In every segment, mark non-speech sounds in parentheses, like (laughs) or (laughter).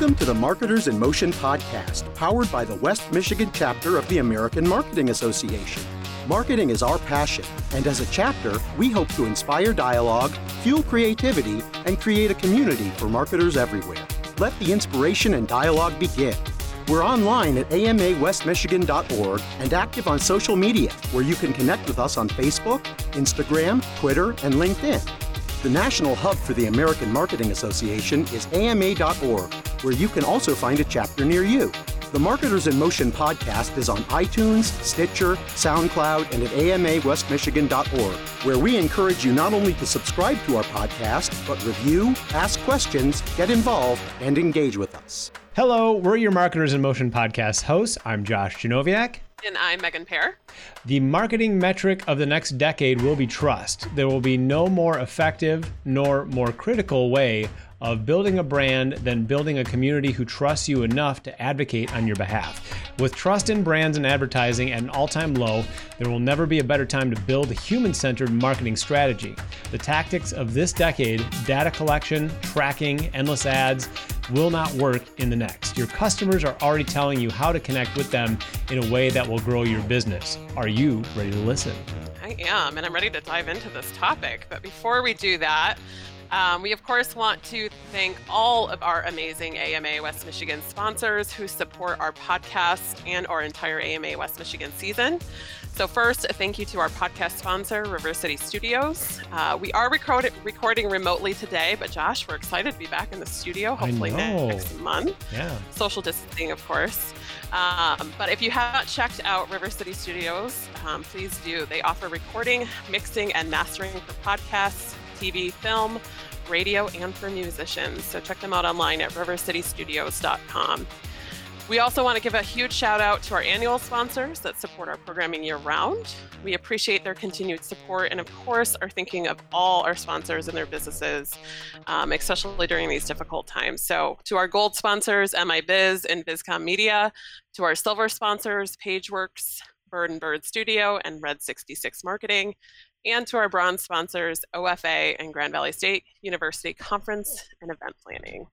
Welcome to the Marketers in Motion podcast, powered by the West Michigan chapter of the American Marketing Association. Marketing is our passion, and as a chapter, we hope to inspire dialogue, fuel creativity, and create a community for marketers everywhere. Let the inspiration and dialogue begin. We're online at amawestmichigan.org and active on social media, where you can connect with us on Facebook, Instagram, Twitter, and LinkedIn. The national hub for the American Marketing Association is ama.org, where you can also find a chapter near you. The Marketers in Motion podcast is on iTunes, Stitcher, SoundCloud, and at amawestmichigan.org, where we encourage you not only to subscribe to our podcast, but review, ask questions, get involved, and engage with us. Hello, we're your Marketers in Motion podcast hosts. I'm Josh Genoviak. And I'm Megan Pear. The marketing metric of the next decade will be trust. There will be no more effective nor more critical way of building a brand than building a community who trusts you enough to advocate on your behalf. With trust in brands and advertising at an all time low, there will never be a better time to build a human centered marketing strategy. The tactics of this decade data collection, tracking, endless ads will not work in the next. Your customers are already telling you how to connect with them in a way that will grow your business. Are you ready to listen? I am, and I'm ready to dive into this topic. But before we do that, um, we, of course, want to thank all of our amazing AMA West Michigan sponsors who support our podcast and our entire AMA West Michigan season. So, first, a thank you to our podcast sponsor, River City Studios. Uh, we are record- recording remotely today, but Josh, we're excited to be back in the studio, hopefully next month. Yeah. Social distancing, of course. Um, but if you have not checked out River City Studios, um, please do. They offer recording, mixing, and mastering for podcasts, TV, film, radio, and for musicians. So check them out online at rivercitystudios.com. We also want to give a huge shout out to our annual sponsors that support our programming year round. We appreciate their continued support and, of course, are thinking of all our sponsors and their businesses, um, especially during these difficult times. So, to our gold sponsors, MI Biz and Bizcom Media, to our silver sponsors, PageWorks, Bird and Bird Studio, and Red 66 Marketing, and to our bronze sponsors, OFA and Grand Valley State University Conference and Event Planning.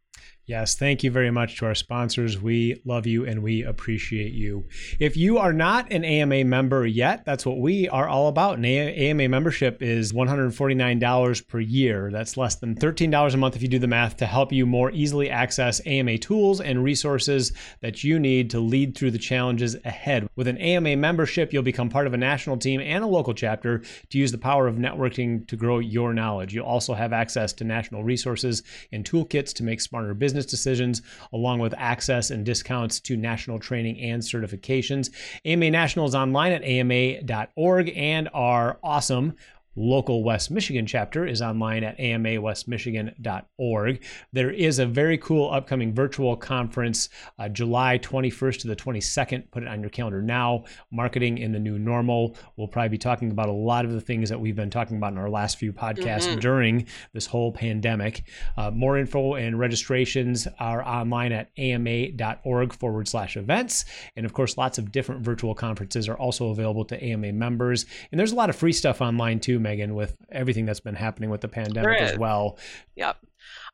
Yes, thank you very much to our sponsors. We love you and we appreciate you. If you are not an AMA member yet, that's what we are all about. An AMA membership is $149 per year. That's less than $13 a month if you do the math to help you more easily access AMA tools and resources that you need to lead through the challenges ahead. With an AMA membership, you'll become part of a national team and a local chapter to use the power of networking to grow your knowledge. You'll also have access to national resources and toolkits to make smarter business business decisions, along with access and discounts to national training and certifications. AMA National is online at ama.org and are awesome local West Michigan chapter is online at amawestmichigan.org. There is a very cool upcoming virtual conference, uh, July 21st to the 22nd. Put it on your calendar now. Marketing in the new normal. We'll probably be talking about a lot of the things that we've been talking about in our last few podcasts mm-hmm. during this whole pandemic. Uh, more info and registrations are online at ama.org forward slash events. And of course, lots of different virtual conferences are also available to AMA members. And there's a lot of free stuff online too, Megan, with everything that's been happening with the pandemic as well. Yep.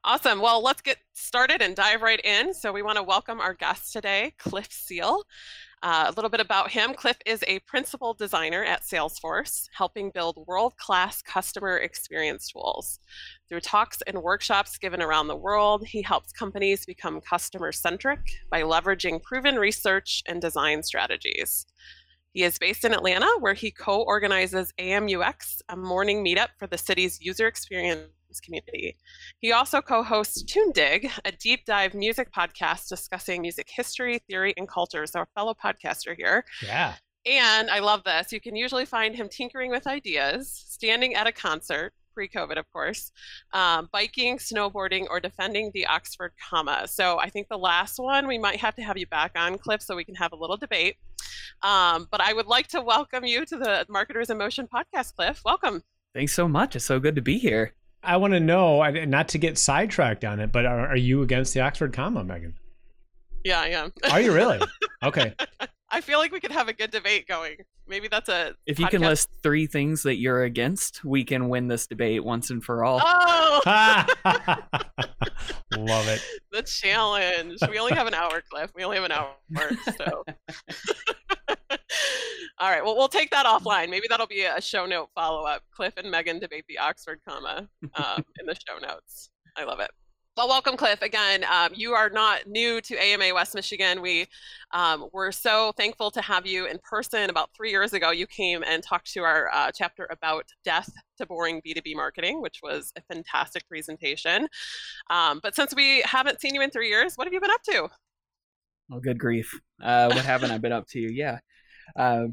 Awesome. Well, let's get started and dive right in. So, we want to welcome our guest today, Cliff Seal. Uh, a little bit about him Cliff is a principal designer at Salesforce, helping build world class customer experience tools. Through talks and workshops given around the world, he helps companies become customer centric by leveraging proven research and design strategies. He is based in Atlanta, where he co organizes AMUX, a morning meetup for the city's user experience community. He also co hosts Tune Dig, a deep dive music podcast discussing music history, theory, and culture. So, a fellow podcaster here. Yeah. And I love this. You can usually find him tinkering with ideas, standing at a concert, pre COVID, of course, um, biking, snowboarding, or defending the Oxford comma. So I think the last one we might have to have you back on, Cliff, so we can have a little debate. Um, but I would like to welcome you to the Marketers in Motion podcast, Cliff. Welcome. Thanks so much. It's so good to be here. I want to know, not to get sidetracked on it, but are, are you against the Oxford comma, Megan? Yeah, I am. Are you really? (laughs) Okay. I feel like we could have a good debate going. Maybe that's a. If you podcast. can list three things that you're against, we can win this debate once and for all. Oh, (laughs) Love it. the challenge. We only have an hour, Cliff. We only have an hour. So. (laughs) all right. Well, we'll take that offline. Maybe that'll be a show note follow up. Cliff and Megan debate the Oxford comma um, in the show notes. I love it. Well, welcome, Cliff. Again, um, you are not new to AMA West Michigan. We um, were so thankful to have you in person. About three years ago, you came and talked to our uh, chapter about death to boring B2B marketing, which was a fantastic presentation. Um, but since we haven't seen you in three years, what have you been up to? Oh, good grief. Uh, what haven't I been up to? Yeah. Uh,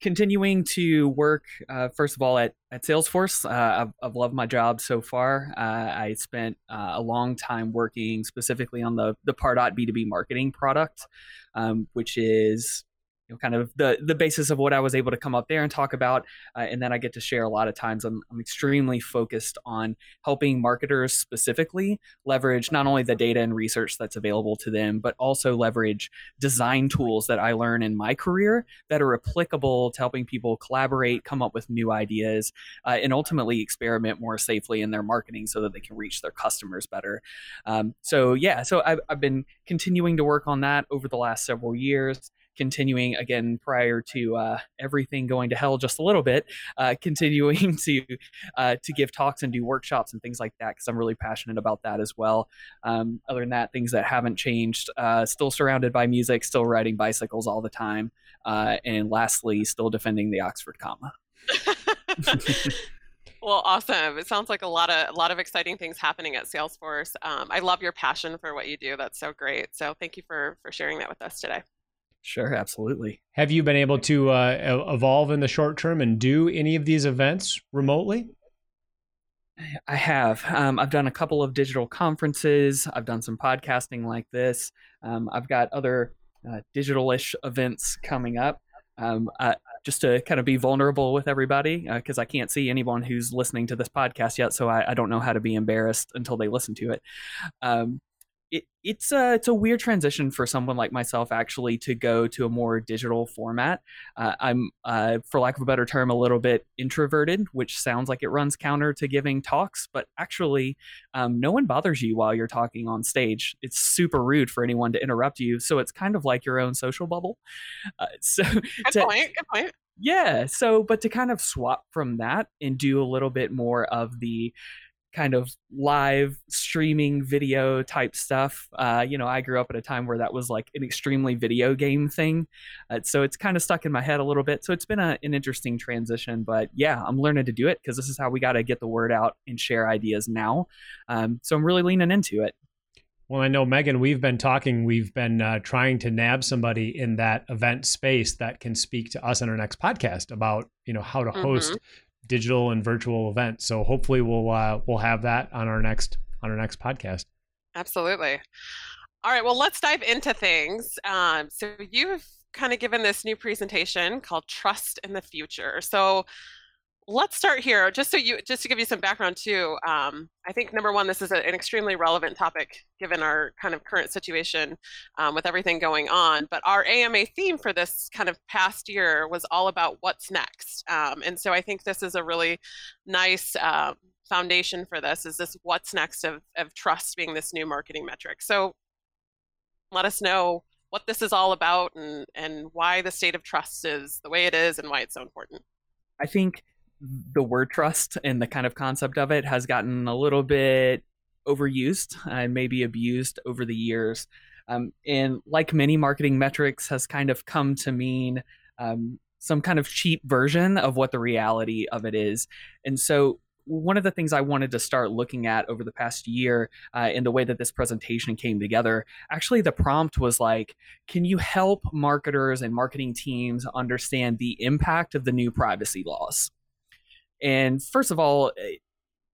continuing to work, uh, first of all, at, at Salesforce. Uh, I've, I've loved my job so far. Uh, I spent uh, a long time working specifically on the, the Pardot B2B marketing product, um, which is you know, kind of the the basis of what I was able to come up there and talk about. Uh, and then I get to share a lot of times. I'm, I'm extremely focused on helping marketers specifically leverage not only the data and research that's available to them, but also leverage design tools that I learn in my career that are applicable to helping people collaborate, come up with new ideas, uh, and ultimately experiment more safely in their marketing so that they can reach their customers better. Um, so yeah, so I've, I've been continuing to work on that over the last several years continuing again prior to uh, everything going to hell just a little bit, uh, continuing (laughs) to uh, to give talks and do workshops and things like that because I'm really passionate about that as well. Um, other than that, things that haven't changed. Uh, still surrounded by music, still riding bicycles all the time, uh, and lastly, still defending the Oxford comma. (laughs) well, awesome! It sounds like a lot of a lot of exciting things happening at Salesforce. Um, I love your passion for what you do. That's so great. So thank you for for sharing that with us today. Sure, absolutely. Have you been able to uh, evolve in the short term and do any of these events remotely? I have. Um, I've done a couple of digital conferences. I've done some podcasting like this. Um, I've got other uh, digital-ish events coming up. Um, uh, just to kind of be vulnerable with everybody, because uh, I can't see anyone who's listening to this podcast yet, so I, I, don't know how to be embarrassed until they listen to it. Um, it, it's a it's a weird transition for someone like myself actually to go to a more digital format. Uh, I'm, uh, for lack of a better term, a little bit introverted, which sounds like it runs counter to giving talks, but actually, um, no one bothers you while you're talking on stage. It's super rude for anyone to interrupt you, so it's kind of like your own social bubble. Uh, (laughs) so, good to, point. Good point. Yeah. So, but to kind of swap from that and do a little bit more of the kind of live streaming video type stuff. Uh, you know, I grew up at a time where that was like an extremely video game thing. Uh, so it's kind of stuck in my head a little bit. So it's been a, an interesting transition, but yeah, I'm learning to do it because this is how we got to get the word out and share ideas now. Um, so I'm really leaning into it. Well, I know Megan, we've been talking, we've been uh, trying to nab somebody in that event space that can speak to us in our next podcast about, you know, how to host mm-hmm digital and virtual event. So hopefully we'll uh, we'll have that on our next on our next podcast. Absolutely. All right. Well, let's dive into things. Um, so you've kind of given this new presentation called "Trust in the Future." So let's start here just so you just to give you some background too um, i think number one this is a, an extremely relevant topic given our kind of current situation um, with everything going on but our ama theme for this kind of past year was all about what's next um, and so i think this is a really nice uh, foundation for this is this what's next of, of trust being this new marketing metric. So let us know what this is all about and and why the state of trust is the way it is and why it's so important. I think the word trust and the kind of concept of it has gotten a little bit overused and maybe abused over the years. Um, and like many marketing metrics, has kind of come to mean um, some kind of cheap version of what the reality of it is. And so, one of the things I wanted to start looking at over the past year uh, in the way that this presentation came together, actually, the prompt was like, can you help marketers and marketing teams understand the impact of the new privacy laws? And first of all, eh,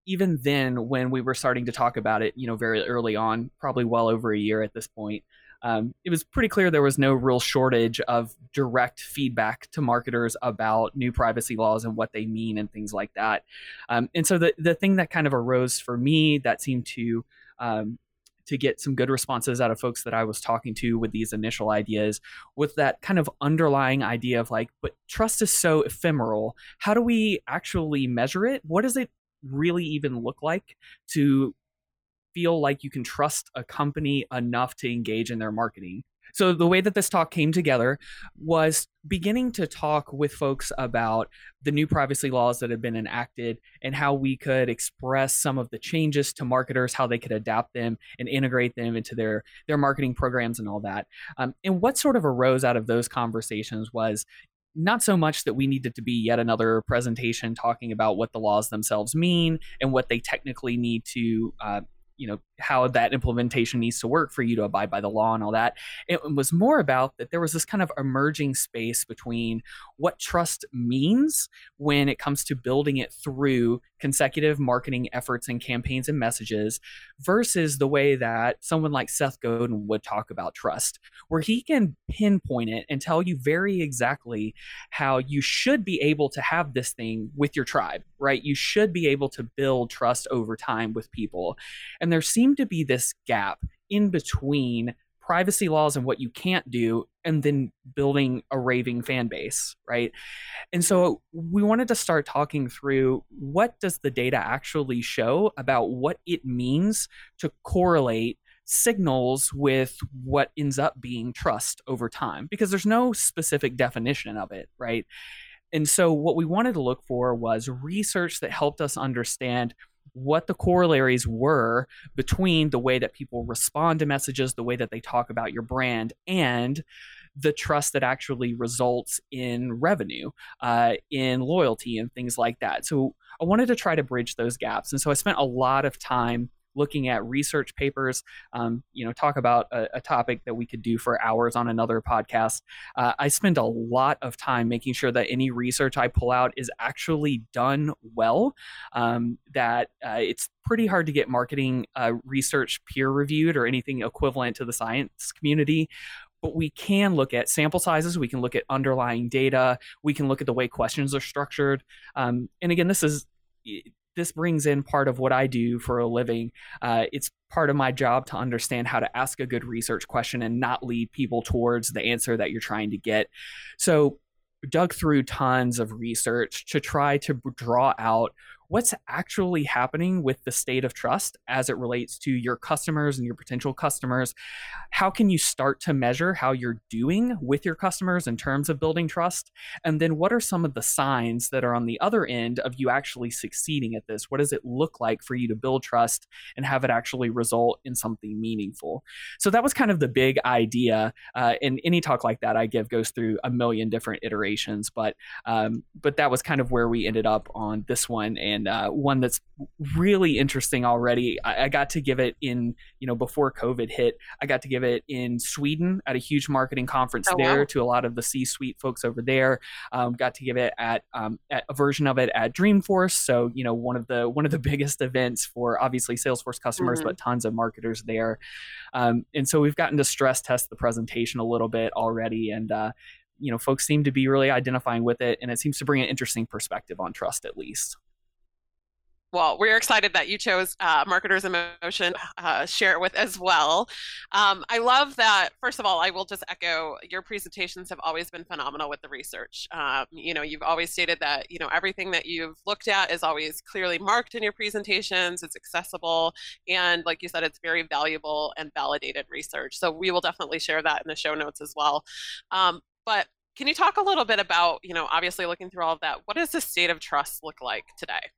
even then, when we were starting to talk about it, you know, very early on, probably well over a year at this point, um, it was pretty clear there was no real shortage of direct feedback to marketers about new privacy laws and what they mean and things like that. Um, and so the the thing that kind of arose for me that seemed to um, to get some good responses out of folks that I was talking to with these initial ideas with that kind of underlying idea of like, but trust is so ephemeral. How do we actually measure it? What does it really even look like to feel like you can trust a company enough to engage in their marketing? So the way that this talk came together was beginning to talk with folks about the new privacy laws that had been enacted and how we could express some of the changes to marketers, how they could adapt them and integrate them into their their marketing programs and all that. Um, and what sort of arose out of those conversations was not so much that we needed to be yet another presentation talking about what the laws themselves mean and what they technically need to uh, you know how that implementation needs to work for you to abide by the law and all that it was more about that there was this kind of emerging space between what trust means when it comes to building it through consecutive marketing efforts and campaigns and messages versus the way that someone like Seth Godin would talk about trust, where he can pinpoint it and tell you very exactly how you should be able to have this thing with your tribe, right? You should be able to build trust over time with people. And there seemed to be this gap in between privacy laws and what you can't do and then building a raving fan base right? And so we wanted to start talking through what does the data actually show about what it means to correlate signals with what ends up being trust over time because there's no specific definition of it right? And so what we wanted to look for was research that helped us understand what the corollaries were between the way that people respond to messages, the way that they talk about your brand, and the trust that actually results in revenue, uh, in loyalty, and things like that. So I wanted to try to bridge those gaps. And so I spent a lot of time looking at research papers, um, you know, talk about a, a, topic that we could do for hours on another podcast. Uh, I spend a lot of time making sure that any research I pull out is actually done well. Um, that uh, it's pretty hard to get marketing uh, research peer reviewed or anything equivalent to the science community but we can look at sample sizes we can look at underlying data we can look at the way questions are structured um, and again this is this brings in part of what I do for a living. Uh, it's part of my job to understand how to ask a good research question and not lead people towards the answer that you're trying to get. So, dug through tons of research to try to draw out what's actually happening with the state of trust as it relates to your customers and your potential customers. How can you start to measure how you're doing with your customers in terms of building trust? And then what are some of the signs that are on the other end of you actually succeeding at this? What does it look like for you to build trust and have it actually result in something meaningful? So that was kind of the big idea. Uh, and any talk like that I give goes through a million different iterations, but um, but that was kind of where we ended up on this one. And and uh, one that's really interesting already. I, I, got to give it in, you know, before COVID hit. I got to give it in Sweden at a huge marketing conference oh, there wow. to a lot of the C-suite folks over there. Um, got to give it at, um, at a version of it at Dreamforce. So you know, one of the one of the (laughs) biggest events for obviously Salesforce customers, mm-hmm. but tons of marketers there. Um, and so we've gotten to stress test the presentation a little bit already, and uh, you know, folks seem to be really identifying with it, and it seems to bring an interesting perspective on trust at least well, we're excited that you chose uh, Marketers in Motion, uh, share it with as well. Um, I love that. First of all, I will just echo your presentations have always been phenomenal with the research. Um, you know, you've always stated that you know everything that you've looked at is always clearly marked in your presentations. It's accessible, and like you said, it's very valuable and validated research. So we will definitely share that in the show notes as well. Um, but can you talk a little bit about, you know, obviously looking through all of that, what does the state of trust look like today?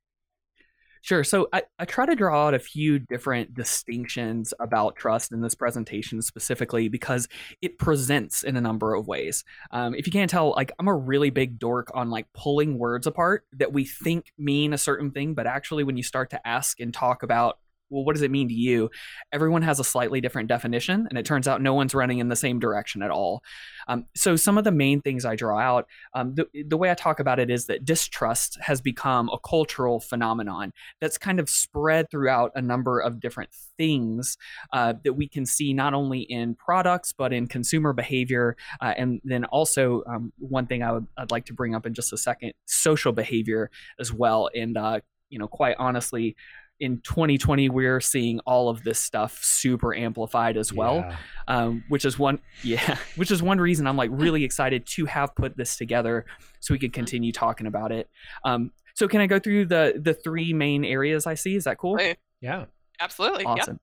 Sure. So I, I try to draw out a few different distinctions about trust in this presentation specifically because it presents in a number of ways. Um, if you can't tell, like I'm a really big dork on like pulling words apart that we think mean a certain thing, but actually when you start to ask and talk about well, what does it mean to you? Everyone has a slightly different definition, and it turns out no one's running in the same direction at all. Um, so, some of the main things I draw out, um, the, the way I talk about it is that distrust has become a cultural phenomenon that's kind of spread throughout a number of different things uh, that we can see not only in products, but in consumer behavior. Uh, and then also, um, one thing I would, I'd like to bring up in just a second social behavior as well. And, uh, you know, quite honestly, in 2020 we're seeing all of this stuff super amplified as well Yeah. um, which is one yeah (laughs) which is one reason i'm like really excited to have put this together so we can continue talking about it um, so can i go through the the three main areas i see is that cool Yeah. Absolutely. Yep. awesome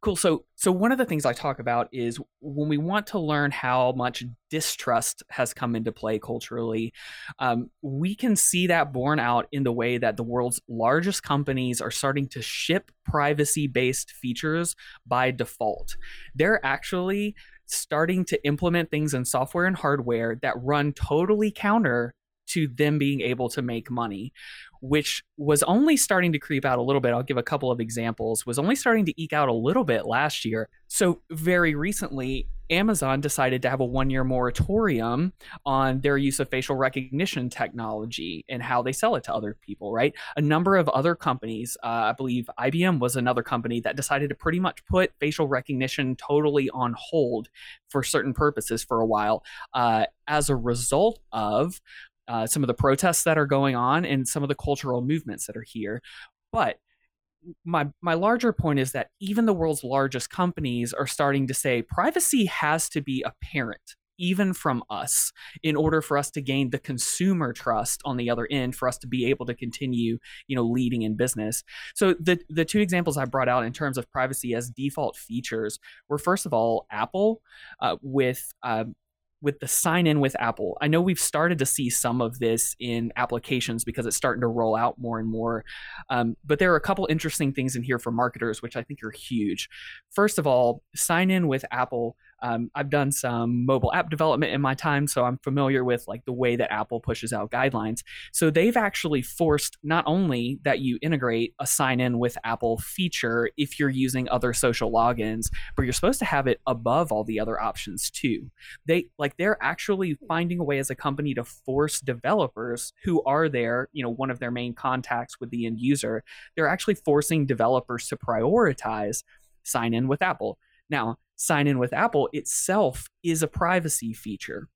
cool. So so one of the things i talk about is when we want to learn how much distrust has come into play culturally um, we can see that borne out in the way that the world's largest companies are starting to ship privacy based features by default. They're actually starting to implement things in software and hardware that run totally counter to them being able to make money which was only starting to creep out a little bit. I'll give a couple of examples. Was only starting to eke out a little bit last year. So, very recently, Amazon decided to have a one year moratorium on their use of facial recognition technology and how they sell it to other people, right? A number of other companies, uh, I believe IBM was another company that decided to pretty much put facial recognition totally on hold for certain purposes for a while uh, as a result of uh, some of the protests that are going on and some of the cultural movements that are here. But my my larger point is that even the world's largest companies are starting to say privacy has to be apparent even from us in order for us to gain the consumer trust on the other end for us to be able to continue you know leading in business so the the two examples i brought out in terms of privacy as default features were first of all apple uh, with uh, with the sign in with Apple. I know we've started to see some of this in applications because it's starting to roll out more and more. Um, but there are a couple interesting things in here for marketers, which I think are huge. First of all, sign in with Apple. Um, I've done some mobile app development in my time, so I'm familiar with like the way that Apple pushes out guidelines. So they've actually forced not only that you integrate a sign in with Apple feature if you're using other social logins, but you're supposed to have it above all the other options too. They like they're actually finding a way as a company to force developers who are there, you know, one of their main contacts with the end user, they're actually forcing developers to prioritize sign in with Apple. Now, sign in with Apple itself is a privacy feature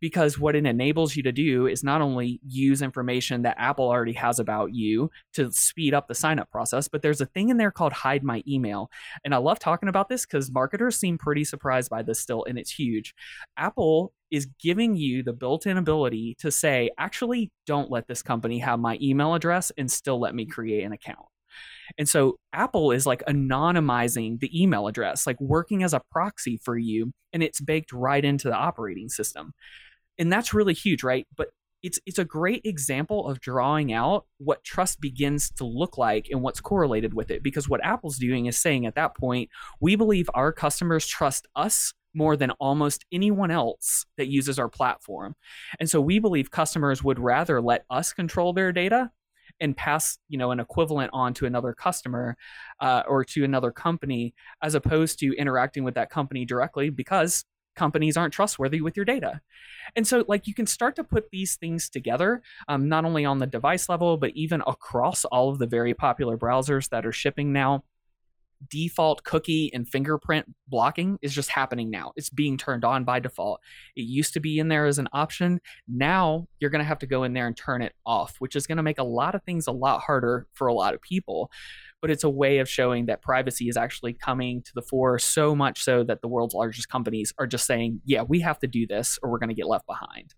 because what it enables you to do is not only use information that Apple already has about you to speed up the sign up process, but there's a thing in there called hide my email. And I love talking about this because marketers seem pretty surprised by this still, and it's huge. Apple is giving you the built in ability to say, actually, don't let this company have my email address and still let me create an account. And so Apple is like anonymizing the email address, like working as a proxy for you, and it's baked right into the operating system. And that's really huge, right? But it's it's a great example of drawing out what trust begins to look like and what's correlated with it because what Apple's doing is saying at that point, we believe our customers trust us more than almost anyone else that uses our platform. And so we believe customers would rather let us control their data and pass you know an equivalent on to another customer uh, or to another company as opposed to interacting with that company directly because companies aren't trustworthy with your data. And so like you can start to put these things together um, not only on the device level but even across all of the very popular browsers that are shipping now default cookie and fingerprint blocking is just happening now. It's being turned on by default. It used to be in there as an option. Now you're going to have to go in there and turn it off, which is going to make a lot of things a lot harder for a lot of people. But it's a way of showing that privacy is actually coming to the fore so much so that the world's largest companies are just saying, yeah, we have to do this or we're going to get left behind.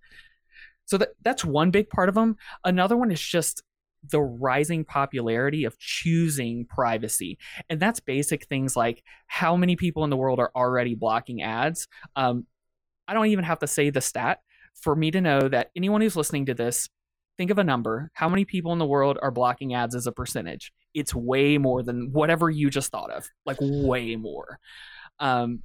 So that, that's one big part of them. Another one is just the rising popularity of choosing privacy. And that's basic things like how many people in the world are already blocking ads. Um, I don't even have to say the stat for me to know that anyone who's listening to this, think of a number. How many people in the world are blocking ads as a percentage? It's way more than whatever you just thought of, like way more. Um,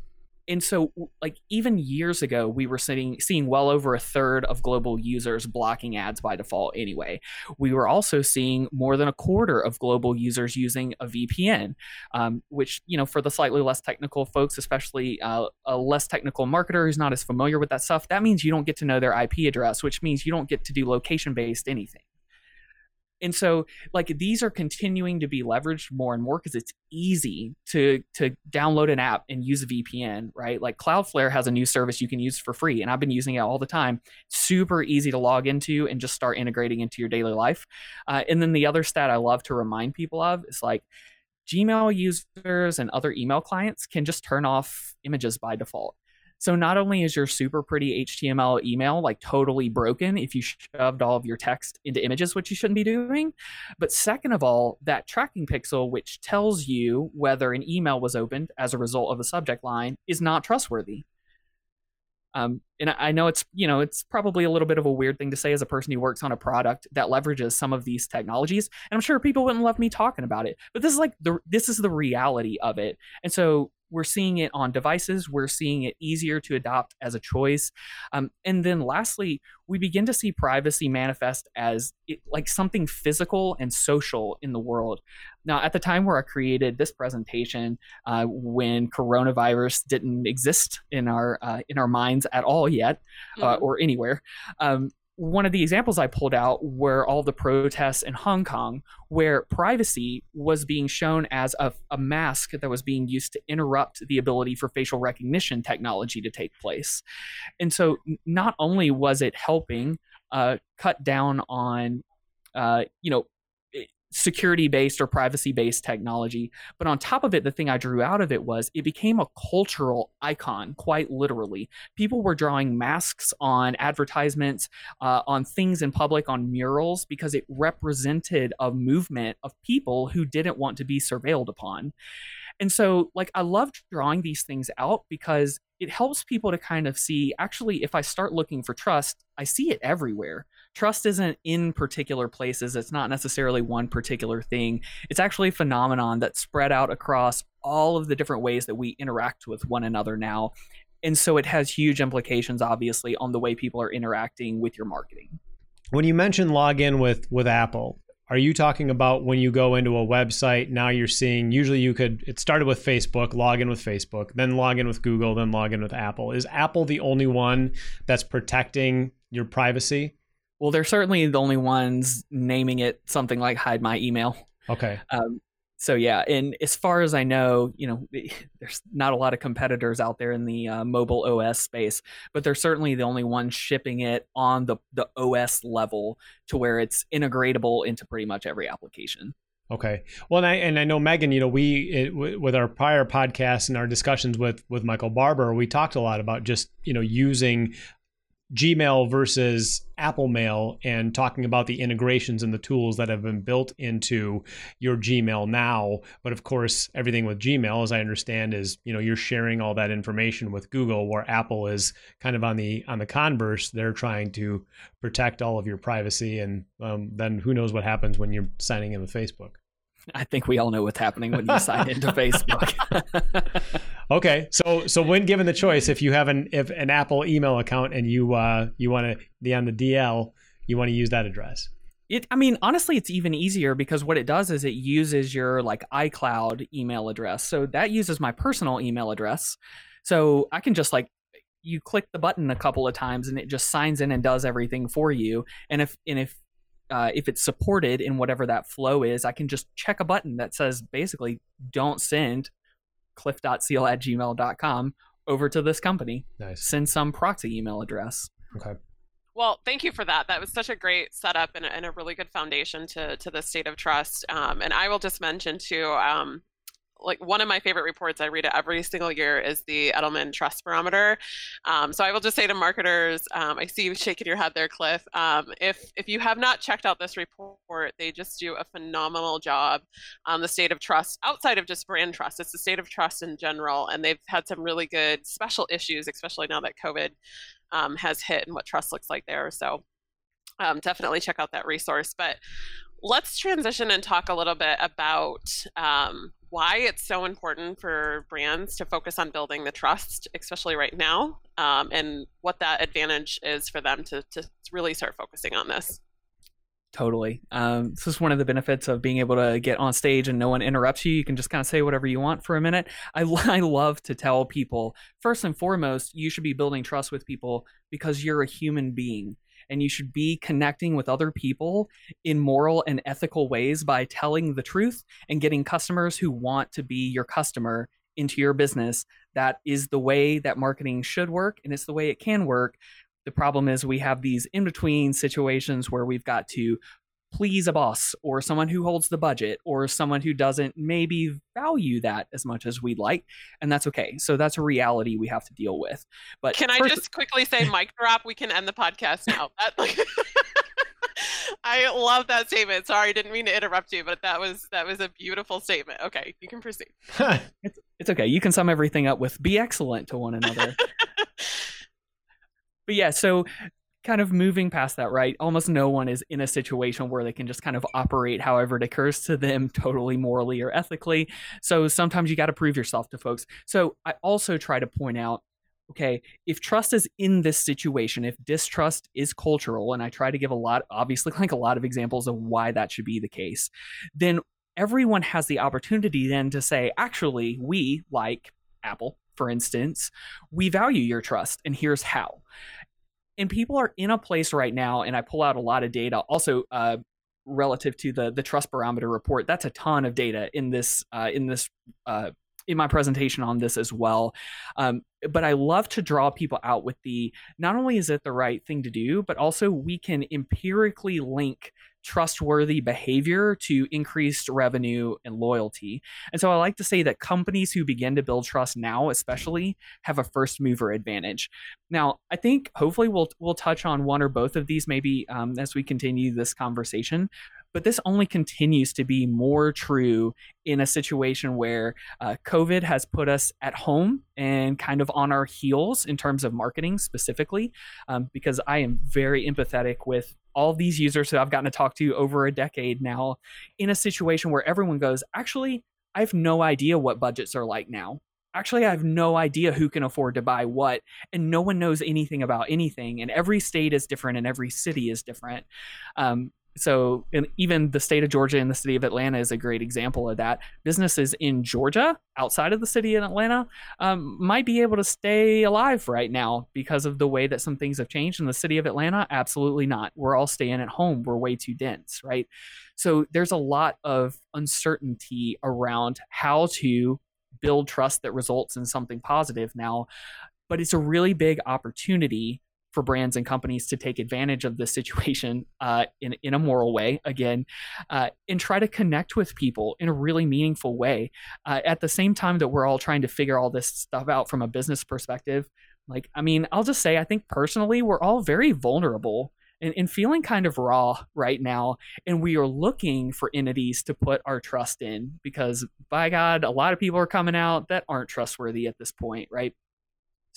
and so like even years ago we were seeing seeing well over a third of global users blocking ads by default anyway. We were also seeing more than a quarter of global users using a vpn um, which you know for the slightly less technical folks especially uh, a less technical marketer who's not as familiar with that stuff that means you don't get to know their ip address which means you don't get to do location based anything and so like these are continuing to be leveraged more and more because it's easy to to download an app and use a vpn right? Like cloudflare has a new service you can use for free and i've been using it all the time. Super easy to log into and just start integrating into your daily life. Uh, and then the other stat i love to remind people of is like gmail users and other email clients can just turn off images by default so not only is your super pretty HTML email like totally broken if you shoved all of your text into images, which you shouldn't be doing, but second of all, that tracking pixel which tells you whether an email was opened as a result of a subject line is not trustworthy. Um, and I know it's you know it's probably a little bit of a weird thing to say as a person who works on a product that leverages some of these technologies, and I'm sure people wouldn't love me talking about it, but this is like the this is the reality of it. And so we're seeing it on devices. We're seeing it easier to adopt as a choice. Um, and then lastly, we begin to see privacy manifest as it, like something physical and social in the world. Now, at the time where I created this presentation, uh, when coronavirus didn't exist in our uh, in our minds at all yet, uh, mm-hmm. or anywhere, um, one of the examples I pulled out were all the protests in Hong Kong, where privacy was being shown as a, a, mask that was being used to interrupt the ability for facial recognition technology to take place. And so, not only was it helping uh, cut down on, uh, you know, security based or privacy based technology. But on top of it, the thing I drew out of it was it became a cultural icon, quite literally. People were drawing masks on advertisements, uh, on things in public, on murals, because it represented a movement of people who didn't want to be surveilled upon. And so, like, I love drawing these things out because it helps people to kind of see actually, if I start looking for trust, I see it everywhere trust isn't in particular places. It's not necessarily one particular thing. It's actually a phenomenon that's spread out across all of the different ways that we interact with one another now. And so it has huge implications, obviously, on the way people are interacting with your marketing. When you mention login with with Apple, are you talking about when you go into a website now you're seeing usually you could it started with facebook log in with facebook then log in with google then log in with apple is apple the only one that's protecting your privacy well, they're certainly the only ones naming it something like hide my email. Okay. Um, so yeah, and as far as I know, you know, (laughs) there's not a lot of competitors out there in the uh, mobile OS space, but they're certainly the only ones shipping it on the the OS level to where it's integratable into pretty much every application. Okay. Well, and I and I know Megan. You know, we it, with our prior podcasts and our discussions with with Michael Barber, we talked a lot about just you know using Gmail versus Apple Mail and talking about the integrations and the tools that have been built into your Gmail now. But of course, everything with Gmail, as I understand, is you know you're sharing all that information with Google, where Apple is kind of on the on the converse. They're trying to protect all of your privacy, and um, then who knows what happens when you're signing in with Facebook. I think we all know what's happening when you sign (laughs) into Facebook. (laughs) okay, so so when given the choice, if you have an if an Apple email account and you uh you want to be on the DL, you want to use that address. It, I mean, honestly, it's even easier because what it does is it uses your like iCloud email address. So that uses my personal email address. So I can just like you click the button a couple of times and it just signs in and does everything for you. And if and if uh, if it's supported in whatever that flow is, I can just check a button that says basically don't send cliff.seal at gmail.com over to this company. Nice. Send some proxy email address. Okay. Well, thank you for that. That was such a great setup and a, and a really good foundation to, to the state of trust. Um, and I will just mention too, um, like one of my favorite reports I read it every single year is the Edelman Trust Barometer. Um, so I will just say to marketers, um, I see you shaking your head there, Cliff. Um, if if you have not checked out this report, they just do a phenomenal job on the state of trust outside of just brand trust. It's the state of trust in general, and they've had some really good special issues, especially now that COVID um, has hit and what trust looks like there. So um, definitely check out that resource. But let's transition and talk a little bit about um, why it's so important for brands to focus on building the trust, especially right now, um, and what that advantage is for them to, to really start focusing on this. Totally. Um, this is one of the benefits of being able to get on stage and no one interrupts you. You can just kind of say whatever you want for a minute. I, (laughs) I love to tell people, first and foremost, you should be building trust with people because you're a human being and you should be connecting with other people in moral and ethical ways by telling the truth and getting customers who want to be your customer into your business. That is the way that marketing should work, and it's the way it can work. The problem is we have these in between situations where we've got to please a boss or someone who holds the budget or someone who doesn't maybe value that as much as we'd like and that's okay. So that's a reality we have to deal with. But can i just quickly say mic drop? We can end the podcast now. (laughs) That, like, (laughs) i love that statement. Sorry I didn't mean to interrupt you but that was that was a beautiful statement. Okay you can proceed. (laughs) It's, it's okay. You can sum everything up with be excellent to one another. But yeah so kind of moving past that, right? Almost no one is in a situation where they can just kind of operate however it occurs to them, (laughs) totally morally or ethically. So sometimes you got to prove yourself to folks. So I also try to point out okay, if trust is in this situation, if distrust is cultural, and I try to give a lot, obviously, (laughs) like a lot of examples of why that should be the case, then everyone has the opportunity then to say, actually, we, like Apple, for instance, we value your trust, and here's how and people are in a place right now and i pull out a lot of data also uh, relative to the the trust barometer report that's a ton of data in this uh, in this uh, in my presentation on this as well. Um, but i love to draw people out with the not only is it the right thing to do but also we can empirically link trustworthy behavior to increased revenue and loyalty. And so I like to say that companies who begin to build trust now, especially, have a first mover advantage. Now, I think hopefully we'll we'll touch on one or both of these maybe um, as we continue this conversation. But this only continues to be more true in a situation where uh, COVID has put us at home and kind of on our heels in terms of marketing specifically, um, because I am very empathetic with all these users that I've gotten to talk to over a decade now in a situation where everyone goes, actually, I have no idea what budgets are like now. Actually, I have no idea who can afford to buy what, and no one knows anything about anything. And every state is different, and every city is different. Um, so and even the state of Georgia and the city of Atlanta is a great example of that. Businesses in Georgia, outside of the city of Atlanta, um, might be able to stay alive right now because of the way that some things have changed. In the city of Atlanta, absolutely not. We're all staying at home. We're way too dense, right? So there's a lot of uncertainty around how to build trust that results in something positive now. But it's a really big opportunity for brands and companies to take advantage of this situation uh, in in a moral way again, uh, and try to connect with people in a really meaningful way. Uh, at the same time that we're all trying to figure all this stuff out from a business perspective, like I mean, I'll just say I think personally we're all very vulnerable. And, and feeling kind of raw right now. And we are looking for entities to put our trust in because, by God, a lot of people are coming out that aren't trustworthy at this point, right?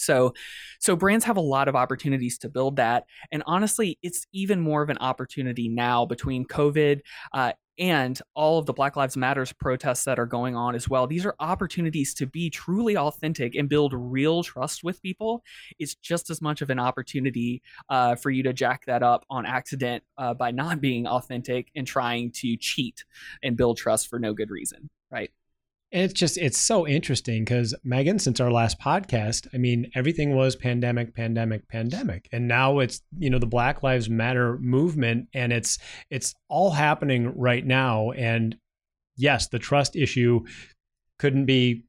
So, so brands have a lot of opportunities to build that, and honestly, it's even more of an opportunity now between COVID uh, and all of the Black Lives Matters protests that are going on as well. These are opportunities to be truly authentic and build real trust with people. It's just as much of an opportunity uh, for you to jack that up on accident uh, by not being authentic and trying to cheat and build trust for no good reason, right? And it's just it's so interesting because Megan, since our last podcast, I mean, everything was pandemic, pandemic, pandemic, and now it's you know the Black Lives Matter movement, and it's it's all happening right now. And yes, the trust issue couldn't be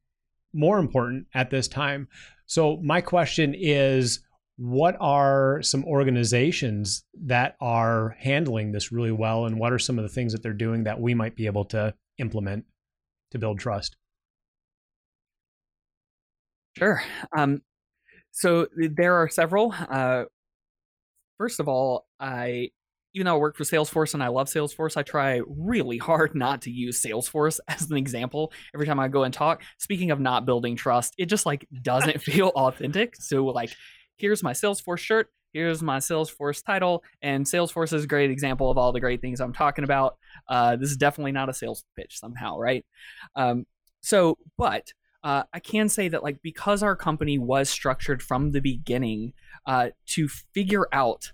more important at this time. So my question is, what are some organizations that are handling this really well, and what are some of the things that they're doing that we might be able to implement? To build trust? Sure. Um, so there are several. Uh, first of all, I even though I work for Salesforce and I love Salesforce, I try really hard not to use Salesforce (laughs) as an example every time I go and talk. Speaking of not building trust, it just like doesn't (laughs) feel authentic. So like, here's my Salesforce shirt, here's my Salesforce title, and Salesforce is a great example of all the great things I'm talking about. Uh, this is definitely not a sales pitch somehow, right? Um, so, but uh, I can say that like because our company was structured from the beginning uh, to figure out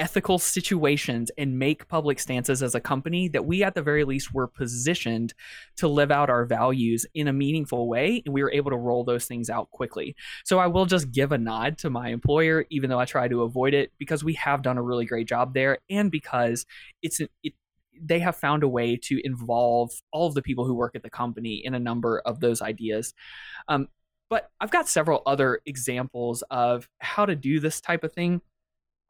ethical situations and make public stances as a company that we at the very least were positioned to live out our values in a meaningful way and we were able to roll those things out quickly. So i will just give a nod to my employer even though i try to avoid it because we have done a really great job there and because it's it, they have found a way to involve all of the people who work at the company in a number of those ideas. Um, but i've got several other examples of how to do this type of thing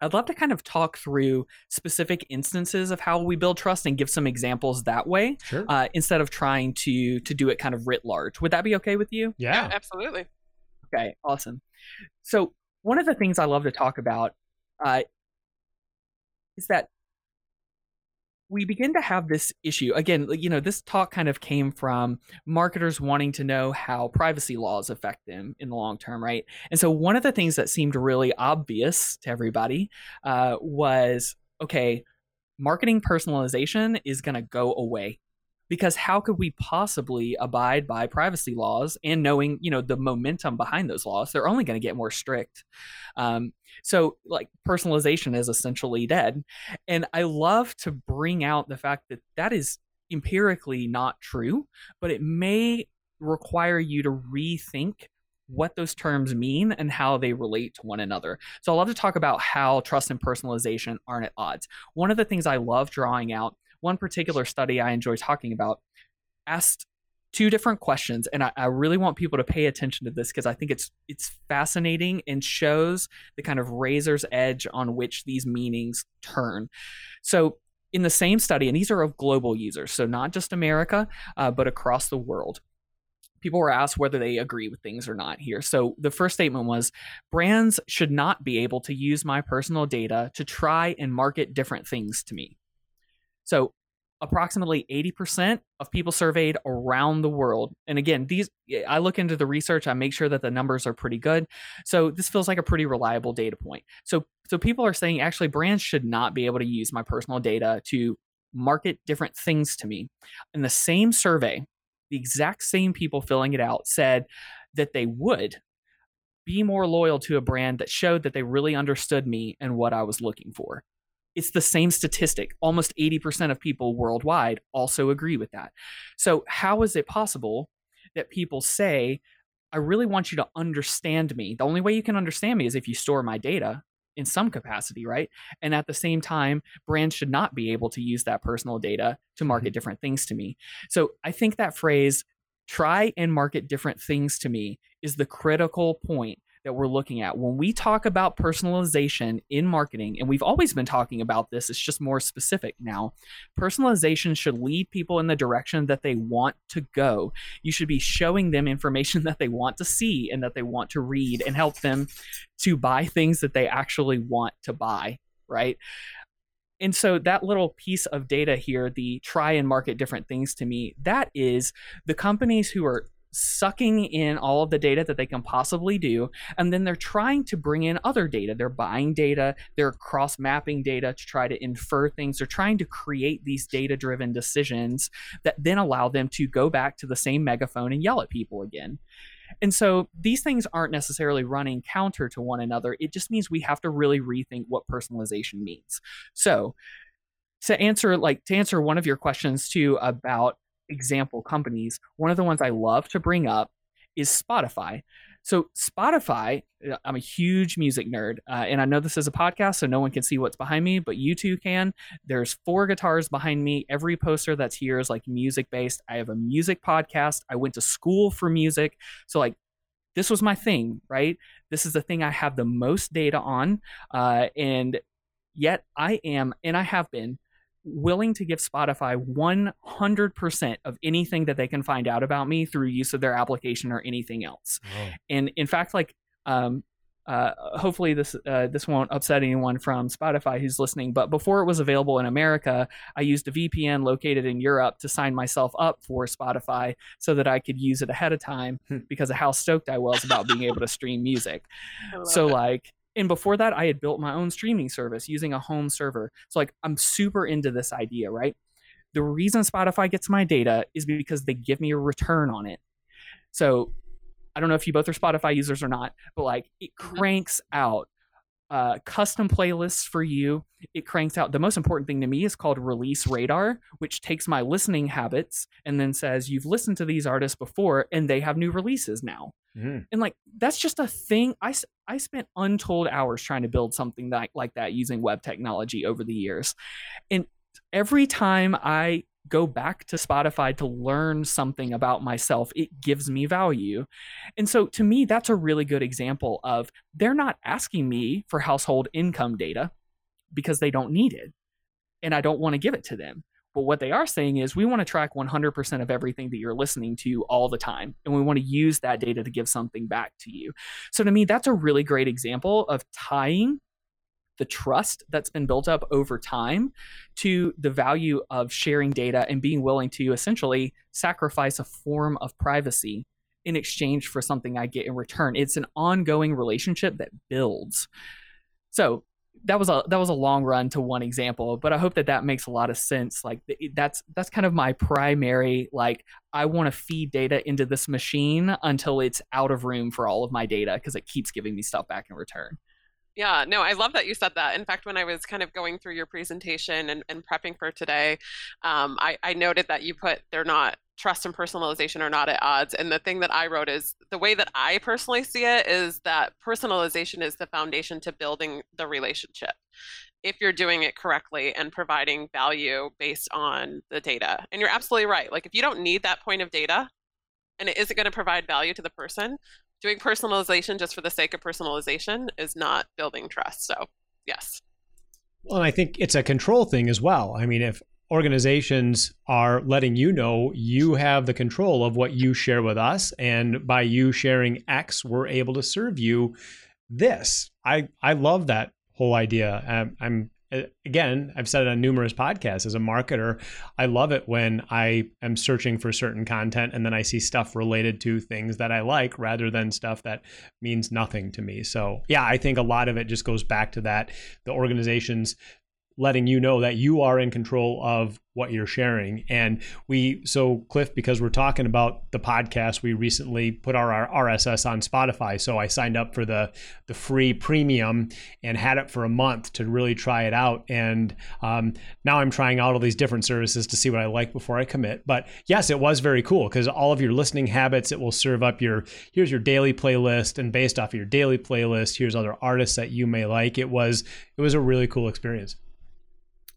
I'd love to kind of talk through specific instances of how we build trust and give some examples that way, Sure. uh, instead of trying to to do it kind of writ large. Would that be okay with you? yeah. absolutely. Okay, awesome. So one of the things I love to talk about uh, is that we begin to have this issue again. You know, this talk kind of came from marketers wanting to know how privacy laws affect them in the long term, right? And so one of the things that seemed really obvious to everybody uh, was okay, marketing personalization is going to go away because how could we possibly abide by privacy laws and knowing you know the momentum behind those laws they're only going to get more strict um, so like personalization is essentially dead and i love to bring out the fact that that is empirically not true but it may require you to rethink what those terms mean and how they relate to one another. So I love to talk about how trust and personalization aren't at odds. One of the things I love drawing out one particular study I enjoy talking about asked two different questions and I, I really want people to pay attention to this because i think it's it's fascinating and shows the kind of razor's edge on which these meanings turn. So in the same study and these are of global users so not just america uh, but across the world people were asked whether they agree with things or not here. So the first statement was brands should not be able to use my personal data to try and market different things to me so approximately 80% of people surveyed around the world. And again, these I look into the research, I make sure that the numbers are pretty good. So this feels like a pretty reliable data point. So so people are saying actually brands should not be able to use my personal data to market different things to me. In the same survey, the exact same people filling it out said that they would be more loyal to a brand that showed that they really understood me and what I was looking for it's the same statistic. Almost 80% of people worldwide also agree with that. So, how is it possible that people say, I really want you to understand me? The only way you can understand me is if you store my data in some capacity, right? And at the same time, brands should not be able to use that personal data to market mm-hmm. different things to me. So, I think that phrase, try and market different things to me, is the critical point that we're looking at. When we talk about personalization in marketing, and we've always been talking about this, it's just more specific now. Personalization should lead people in the direction that they want to go. You should be showing them information (laughs) that they want to see and that they want to read and help them to buy things that they actually want to buy, right? And so that little piece of data here, the try and market different things to me, that is the companies who are sucking in all of the data that they can possibly do and then they're trying to bring in other data. They're buying data they're cross mapping data to try to infer things. They're trying to create these data driven decisions that then allow them to go back to the same megaphone and yell at people again. And so these things aren't necessarily running counter to one another. It just means we have to really rethink what personalization means. So to answer like to answer one of your questions too about example companies, one of the ones I love to bring up is Spotify. So, Spotify, uh, I'm a huge music nerd, uh, and I know this is a podcast, so no one can see what's behind me, but you two can. There's four guitars behind me. Every poster that's here is like music based. I have a music podcast. I went to school for music. So, like, this was my thing, right? This is the thing I have the most data on. Uh, and yet I am, and I have been willing to give Spotify 100% of anything that they can find out about me through use of their application or anything else. Oh. And in fact, like, um, uh, hopefully this uh, this won't upset anyone from Spotify who's listening. But before it was available in America, I used a VPN located in Europe to sign myself up for Spotify so that I could use it ahead of time Hmm. because of how stoked I was about being able to (laughs) stream music. So it. like and before that I had built my own streaming service using a home server. So like I'm super into this idea, right? The reason Spotify gets my data is because they give me a return on it. So I don't know if you both are Spotify users or not, but like it Mhm. cranks out uh, custom playlists for you. It cranks out the most important thing to me is called Release Radar, which takes my listening habits and then says, You've listened to these artists before and they have new releases now. Mm. And like, that's just a thing. I, I spent untold hours trying to build something that, like that using web technology over the years. And every time I go back to Spotify to learn something about myself, it gives me value. And so to me, that's a really good example of they're not asking me for household income data because they don't need it. And I don't want to give it to them. But what they are saying is we want to track 100% of everything that you're listening to all the time. And we want to use that data to give something back to you. So to me, that's a really great example of tying the trust that's been built up over time to the value of sharing data and being willing to essentially sacrifice a form of privacy in exchange for something I get in return. It's an ongoing relationship that builds. So that was a that was a long run to one example, but I hope that that makes a lot of sense. Like that's that's kind of my primary like I want to feed data into this machine until it's out of room for all of my data because it keeps giving me stuff back in return. Yeah, no, I love that you said that. In fact, when I was kind of going through your presentation and, and prepping for today, um, I, I noted that you put they're not trust and personalization are not at odds. And the thing that I wrote is the way that I personally see it is that personalization is the foundation to building the relationship if you're doing it correctly and providing value based on the data. And you're absolutely right. Like if you don't need that point of data and it isn't going to provide value to the person, doing personalization just for the sake of personalization is not building trust. So, yes. Well, I think it's a control thing as well. I mean, if organizations are letting you know you have the control of what you share with us, and by you sharing X, we're able to serve you this. I I love that whole idea. I'm, I'm Uh, again, I've said it on numerous podcasts as a marketer, I love it when I am searching for certain content and then I see stuff related to things that I like rather than stuff that means nothing to me. So, yeah, I think a lot of it just goes back to that the organizations letting you know that you are in control of what you're sharing. And we, so Cliff, because we're talking about the podcast, we recently put our, our, RSS on Spotify. So I signed up for the the free premium and had it for a month to really try it out. And um, now I'm trying out all these different services to see what I like before I commit. But yes, it was very cool because all of your listening habits, it will serve up your here's your daily playlist, and based off of your daily playlist, here's other artists that you may like. It was it was a really cool experience.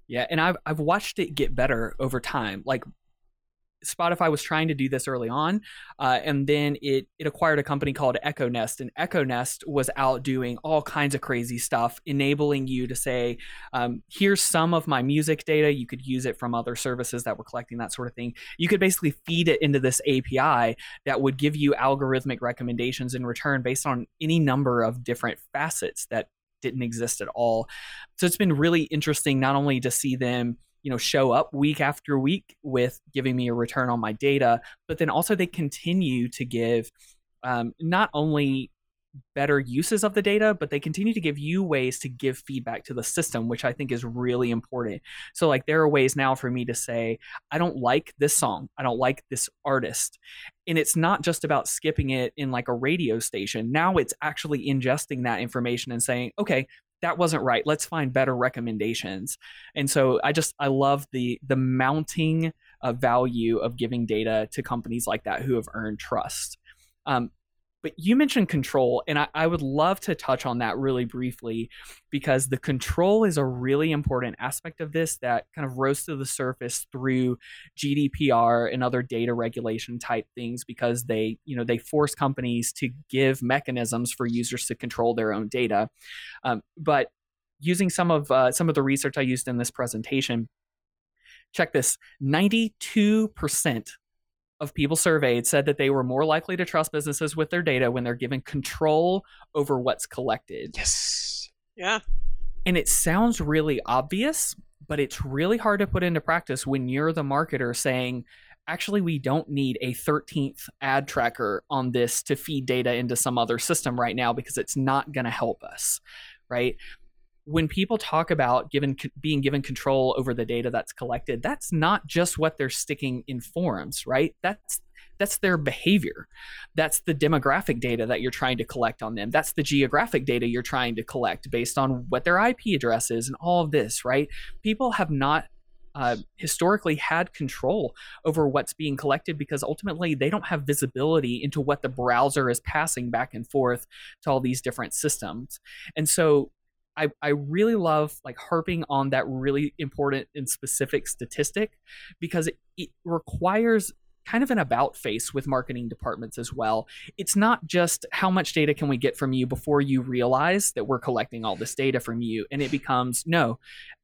Yeah, and I've I've watched it get better over time. Like Spotify was trying to do this early on, uh, and then it it acquired a company called Echo Nest, and Echo Nest was out doing all kinds of crazy stuff, enabling you to say, um, "Here's some of my music data. You could use it from other services that were collecting that sort of thing. You could basically feed it into this API that would give you algorithmic recommendations in return based on any number of different facets that didn't exist at all. So it's been really interesting not only to see them you know show up week after week with giving me a return on my data but then also they continue to give um, not only better uses of the data, but they continue to give you ways to give feedback to the system, which I think is really important. So, like, there are ways now for me to say, I don't like this song, I don't like this artist. And it's not just about skipping it in like a radio station. Now it's actually ingesting that information and saying, okay, that wasn't right. Let's find better recommendations. And so I just I love the the mounting uh, value of giving data to companies like that who have earned trust. Um, but you mentioned control, and I, I, would love to touch on that really briefly because the control is a really important aspect of this that kind of rose to the surface through GDPR and other data regulation type things because they, you know, they force companies to give mechanisms for users to control their own data. Um, but using some of uh, some of the research I used in this presentation, check this: ninety-two percent of people surveyed said that they were more likely to trust businesses with their data when they're given control over what's collected. Yes. Yeah. And it sounds really obvious, but it's really hard to put into practice when you're the marketer saying, actually, we don't need a 13th ad tracker on this to feed data into some other system right now because it's not going to help us. Right when people talk about given being given control over the data that's collected, that's not just what they're sticking in forums, right? That's that's their behavior. That's the demographic data that you're trying to collect on them. That's the geographic data you're trying to collect based on what their IP address is and all of this, right? People have not uh, historically had control over what's being collected because ultimately they don't have visibility into what the browser is passing back and forth to all these different systems. And so I, I really love like harping on that really important and specific statistic because it, it requires kind of an about face with marketing departments as well. It's not just how much data can we get from you before you realize that we're collecting all this data from you. And it becomes no,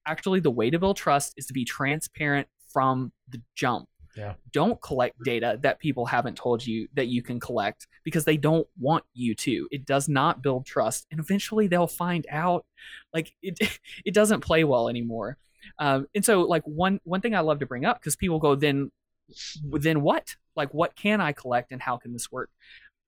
actually, the way to build trust is to be transparent from the jump. Yeah. Don't collect data that people haven't told you that you can collect because they don't want you to. It does not build trust, and eventually they'll find out. Like it, (laughs) it doesn't play well anymore. Um, and so, like one one thing I love to bring up because people go, then, then what? Like, what can I collect, and how can this work?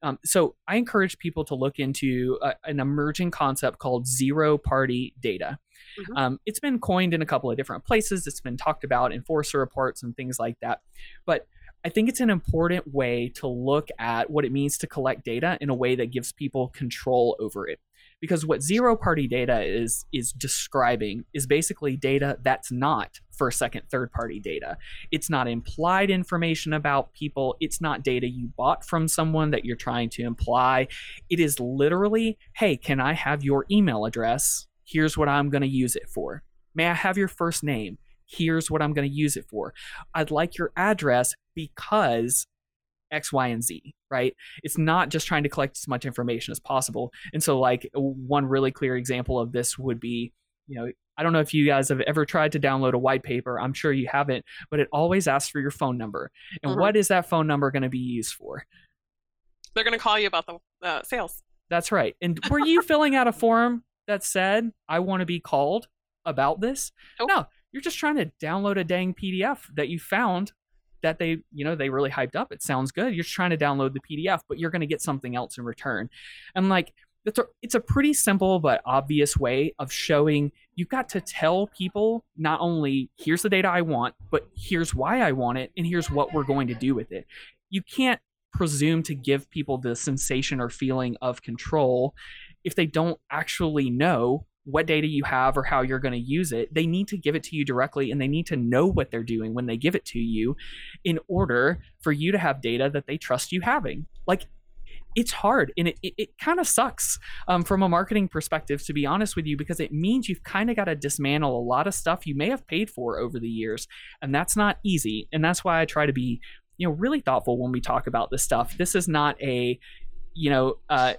Um, so I encourage people to look into a, an emerging concept called zero party data. Mm-hmm. Um, it's been coined in a couple of different places. It's been talked about in Forrester reports and things like that. But I think it's an important way to look at what it means to collect data in a way that gives people control over it. Because what zero party data is is describing is basically data that's not first, second, third party data. It's not implied information about people. It's not data you bought from someone that you're trying to imply. It is literally, hey, can I have your email address? Here's what I'm going to use it for. May I have your first name? Here's what I'm going to use it for. I'd like your address because X, Y, and Z, right? It's not just trying to collect as much information as possible. And so, like, one really clear example of this would be, you know, I don't know if you guys have ever tried to download a white paper. I'm sure you haven't, but it always asks for your phone number. And mm-hmm. what is that phone number going to be used for? They're going to call you about the uh, sales. That's right. And were you filling out a form that said, I want to be called about this. Nope. No, you're just trying to download a dang PDF that you found that they, you know, they really hyped up. It sounds good. You're trying to download the PDF, but you're going to get something else in return. And like, it's a, it's a pretty simple but obvious way of showing you've got to tell people not only here's the data I want, but here's why I want it and here's what we're going to do with it. You can't presume to give people the sensation or feeling of control if they don't actually know what data you have or how you're going to use it, they need to give it to you directly and they need to know what they're doing when they give it to you in order for you to have data that they trust you having. Like, it's hard and it, it, it kind of sucks um, from a marketing perspective, to be honest with you, because it means you've kind of got to dismantle a lot of stuff you may have paid for over the years. And that's not easy. And that's why I try to be you know really thoughtful when we talk about this stuff this is not a you know uh,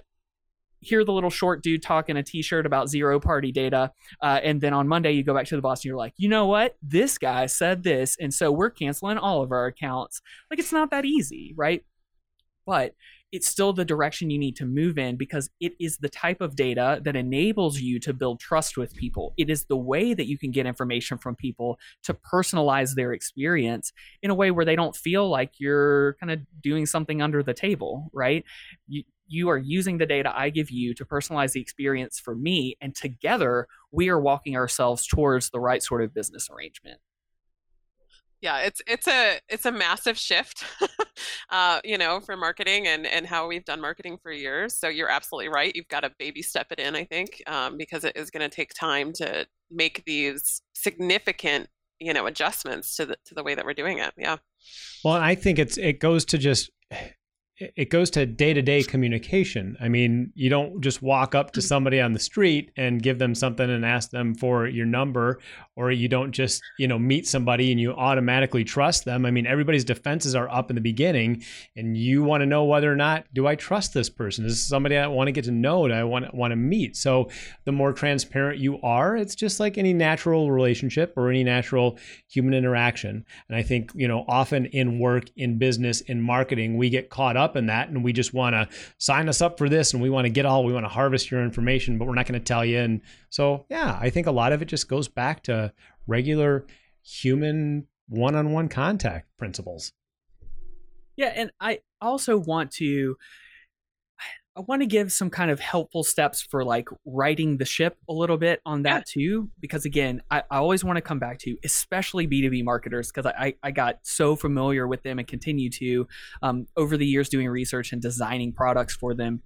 hear the little short dude talk in a t-shirt about zero party data uh, and then on monday you go back to the boss and you're like you know what this guy said this and so we're canceling all of our accounts like it's not that easy right but it's still the direction you need to move in because it is the type of data that enables you to build trust with people. It is the way that you can get information from people to personalize their experience in a way where they don't feel like you're kind of doing something under the table, right? You, you are using the data I give you to personalize the experience for me, and together we are walking ourselves towards the right sort of business arrangement. Yeah it's it's a it's a massive shift (laughs) uh, you know for marketing and and how we've done marketing for years. So you're absolutely right. You've got to baby step it in i think um, because it is going to take time to make these significant you know adjustments to the to the way that we're doing it. Yeah. Well i think it's it goes to just it goes to day-to-day communication. I mean you don't just walk up to somebody on the street and give them something and ask them for your number or you don't just you know meet somebody and you automatically trust them. I mean everybody's defenses are up in the beginning and you want to know whether or not do i trust this person? Is this somebody i want to get to know? That i want, want to meet? So the more transparent you are it's just like any natural relationship or any natural human interaction. And i think you know often in work in business in marketing we get caught up in that and we just want to sign us up for this and we want to get all we want to harvest your information but we're not going to tell you. And so yeah i think a lot of it just goes back to regular human one-on-one contact principles. Yeah and i also want to I want to give some kind of helpful steps for like righting the ship a little bit on that yeah. too, because again, I, I always want to come back to, especially B2B marketers, because I, I got so familiar with them and continue to um, over the years doing research and designing products for them.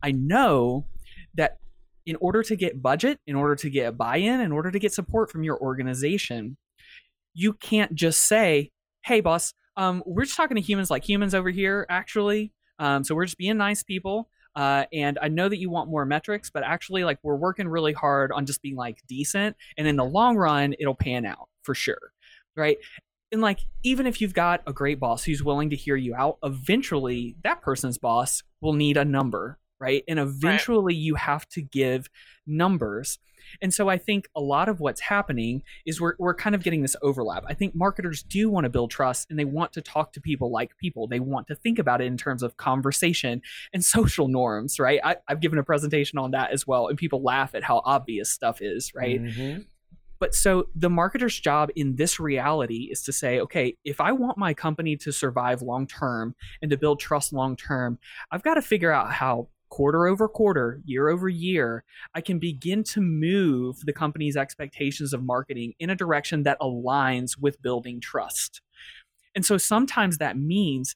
I know that in order to get budget, in order to get buy in, in order to get support from your organization, you can't just say, hey, boss, um, we're just talking to humans like humans over here, actually. Um, so we're just being nice people. Uh, and I know that you want more metrics, but actually, like, we're working really hard on just being like decent. And in the long run, it'll pan out for sure. Right. And like, even if you've got a great boss who's willing to hear you out, eventually that person's boss will need a number. Right. And eventually right. you have to give numbers. And so I think a lot of what's happening is we're, we're kind of getting this overlap. I think marketers do want to build trust and they want to talk to people like people. They want to think about it in terms of conversation and (laughs) social norms, right? I, have given a presentation on that as well, and people laugh at how obvious stuff is, right? Mm-hmm. But so the marketer's job in this reality is to say, okay, if I want my company to survive long term and to build trust long term, I've got to figure out how quarter over quarter, year over year, I can begin to move the company's expectations of marketing in a direction that aligns with building trust. And so sometimes that means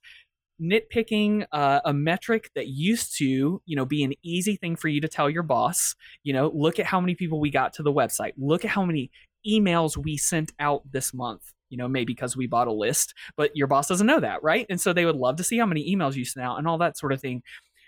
nitpicking uh, a metric that used to you know be an easy thing for you to tell your boss. You know look at how many people we got to the website. Look at how many emails we sent out this month you know maybe because we bought a list but your boss doesn't know that right? And so they would love to see how many emails you sent out and all that sort of thing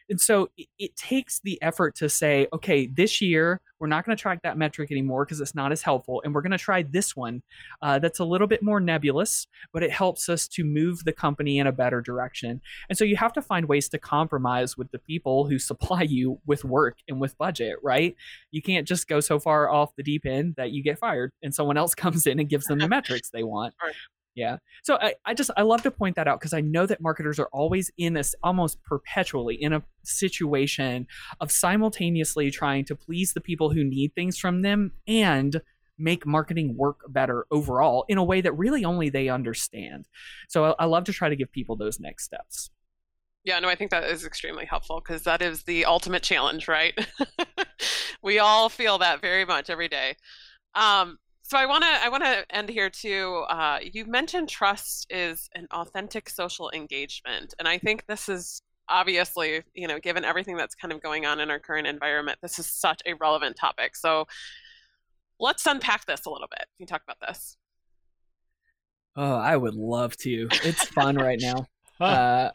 and so it, it takes the effort to say, okay, this year we're not going to track that metric anymore because it's not as helpful. And we're going to try this one uh, that's a little bit more nebulous, but it helps us to move the company in a better direction. And so you have to find ways to compromise with the people who (laughs) supply you with work and with budget, right? You can't just go so far off the deep end that you get fired and someone else (laughs) comes in and gives them the (laughs) metrics they want. Right. Yeah. So I, I just I love to point that out because I know that marketers are always in this almost perpetually in a situation of simultaneously trying to please the people who need things from them and make marketing work better overall in a way that really only they understand. So I, I love to try to give people those next steps. Yeah, no, I think that is extremely helpful because that is the ultimate challenge, right? (laughs) we all feel that very much every day. Um, so I want to I want to end here too. Uh, you mentioned trust is an authentic social engagement, and I think this is obviously you know given everything that's kind of going on in our current environment, this is such a relevant topic. So let's unpack this a little bit. Can you talk about this? Oh, I would love to. It's fun right now. (laughs) Uh,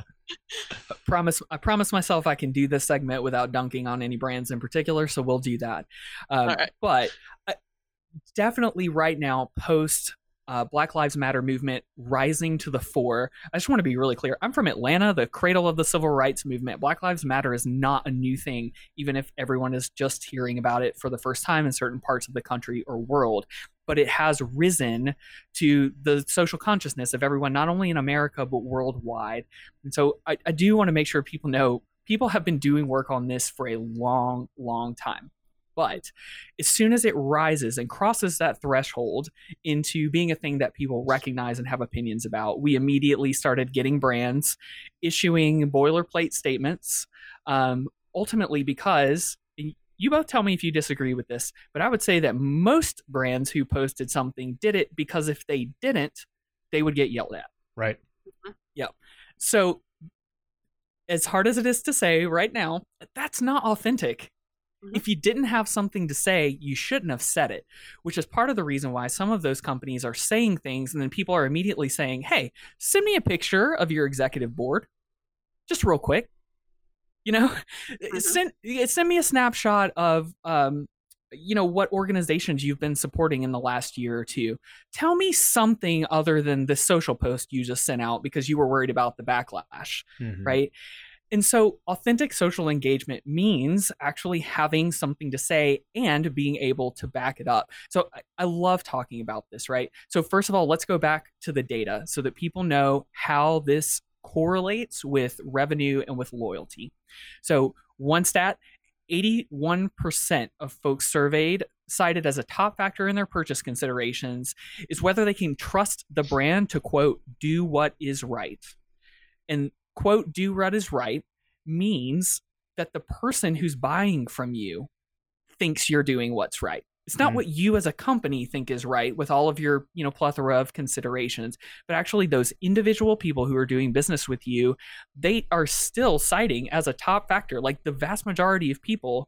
I promise I promise myself I can do this segment without dunking on any brands in particular, so we'll do that. Um, right. But definitely right now post uh, Black Lives Matter movement rising to the fore. I just want to be really clear. I'm from Atlanta, the cradle of the civil rights movement. Black Lives Matter is not a new thing, even if everyone is just hearing about it for the first time in certain parts of the country or world. But it has risen to the social consciousness of everyone, not only in America, but worldwide. And so I, I do want to make sure people know people have been doing work on this for a long, long time. But as soon as it rises and crosses that threshold into being a thing that people recognize and have opinions about, we immediately started getting brands issuing boilerplate statements. Um, ultimately, because you both tell me if you disagree with this, but I would say that most brands who posted something did it because if they didn't, they would get yelled at. Right. Mm-hmm. Yep. So, as hard as it is to say right now, that's not authentic. Mm-hmm. If you didn't have something to say, you shouldn't have said it, which is part of the reason why some of those companies are saying things and then people are immediately saying, hey, send me a picture of your executive board, just real quick. You know, (laughs) mm-hmm. send send me a snapshot of um, you know what organizations you've been supporting in the last year or two tell me something other than the social post you just sent out because you were worried about the backlash mm-hmm. right and so, authentic social engagement means actually having something to say and being able to back it up. So, I, I, love talking about this, right? So, first of all, let's go back to the data so that people know how this correlates with revenue and with loyalty. So, one stat 81% of folks surveyed cited as a top factor in their purchase considerations is whether they can trust the brand to quote do what is right and quote do what is right means that the person who's buying from you thinks you're doing what's right. It's not mm what you as a company think is right with all of your, you know, plethora of considerations, but actually those individual people who are doing business with you, they are still citing as a top factor like the vast majority of people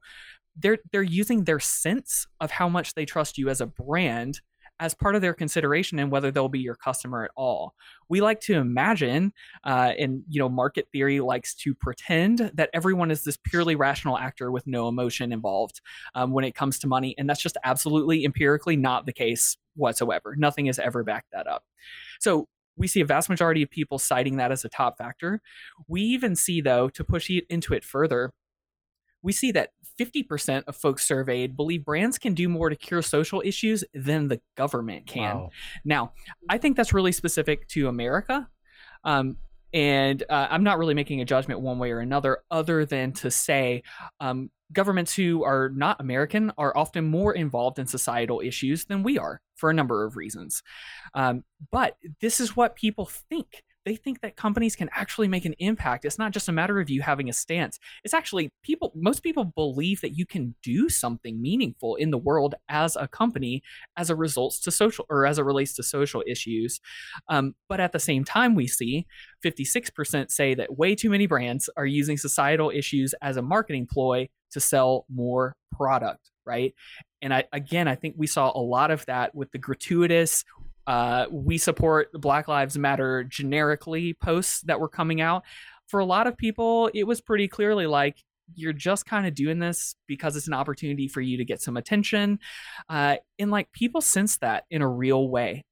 they're they're using their sense of how much they trust you as a brand as part of their consideration and whether they'll be your customer at all. We like to imagine, uh, and you know, market theory likes to pretend that everyone is this purely rational actor with no emotion involved um, when it comes to money, and that's just absolutely empirically not the case whatsoever. Nothing has ever backed that up. So we see a vast majority of people citing that as a top factor. We even see, though, to push into it further, we see that 50% of folks surveyed believe brands can do more to cure social issues than the government can. Wow. Now, I think that's really specific to America. Um, and uh, I'm not really making a judgment one way or another, other than to say um, governments who are not American are often more involved in societal issues than we are for a number of reasons. Um, but this is what people think they think that companies can actually make an impact. It's not just a matter of you having a stance. It's actually people, most people believe that you can do something meaningful in the world as a company as a results to social or as it relates to social issues. Um, but at the same time, we see 56% say that way too many brands are using societal issues as a marketing ploy to sell more product right and I, again i think we saw a lot of that with the gratuitous uh, we support Black Lives Matter generically posts that were coming out. For a lot of people, it was pretty clearly like you're just kind of doing this because it's an opportunity for you to get some attention. Uh, and like people sense that in a real way.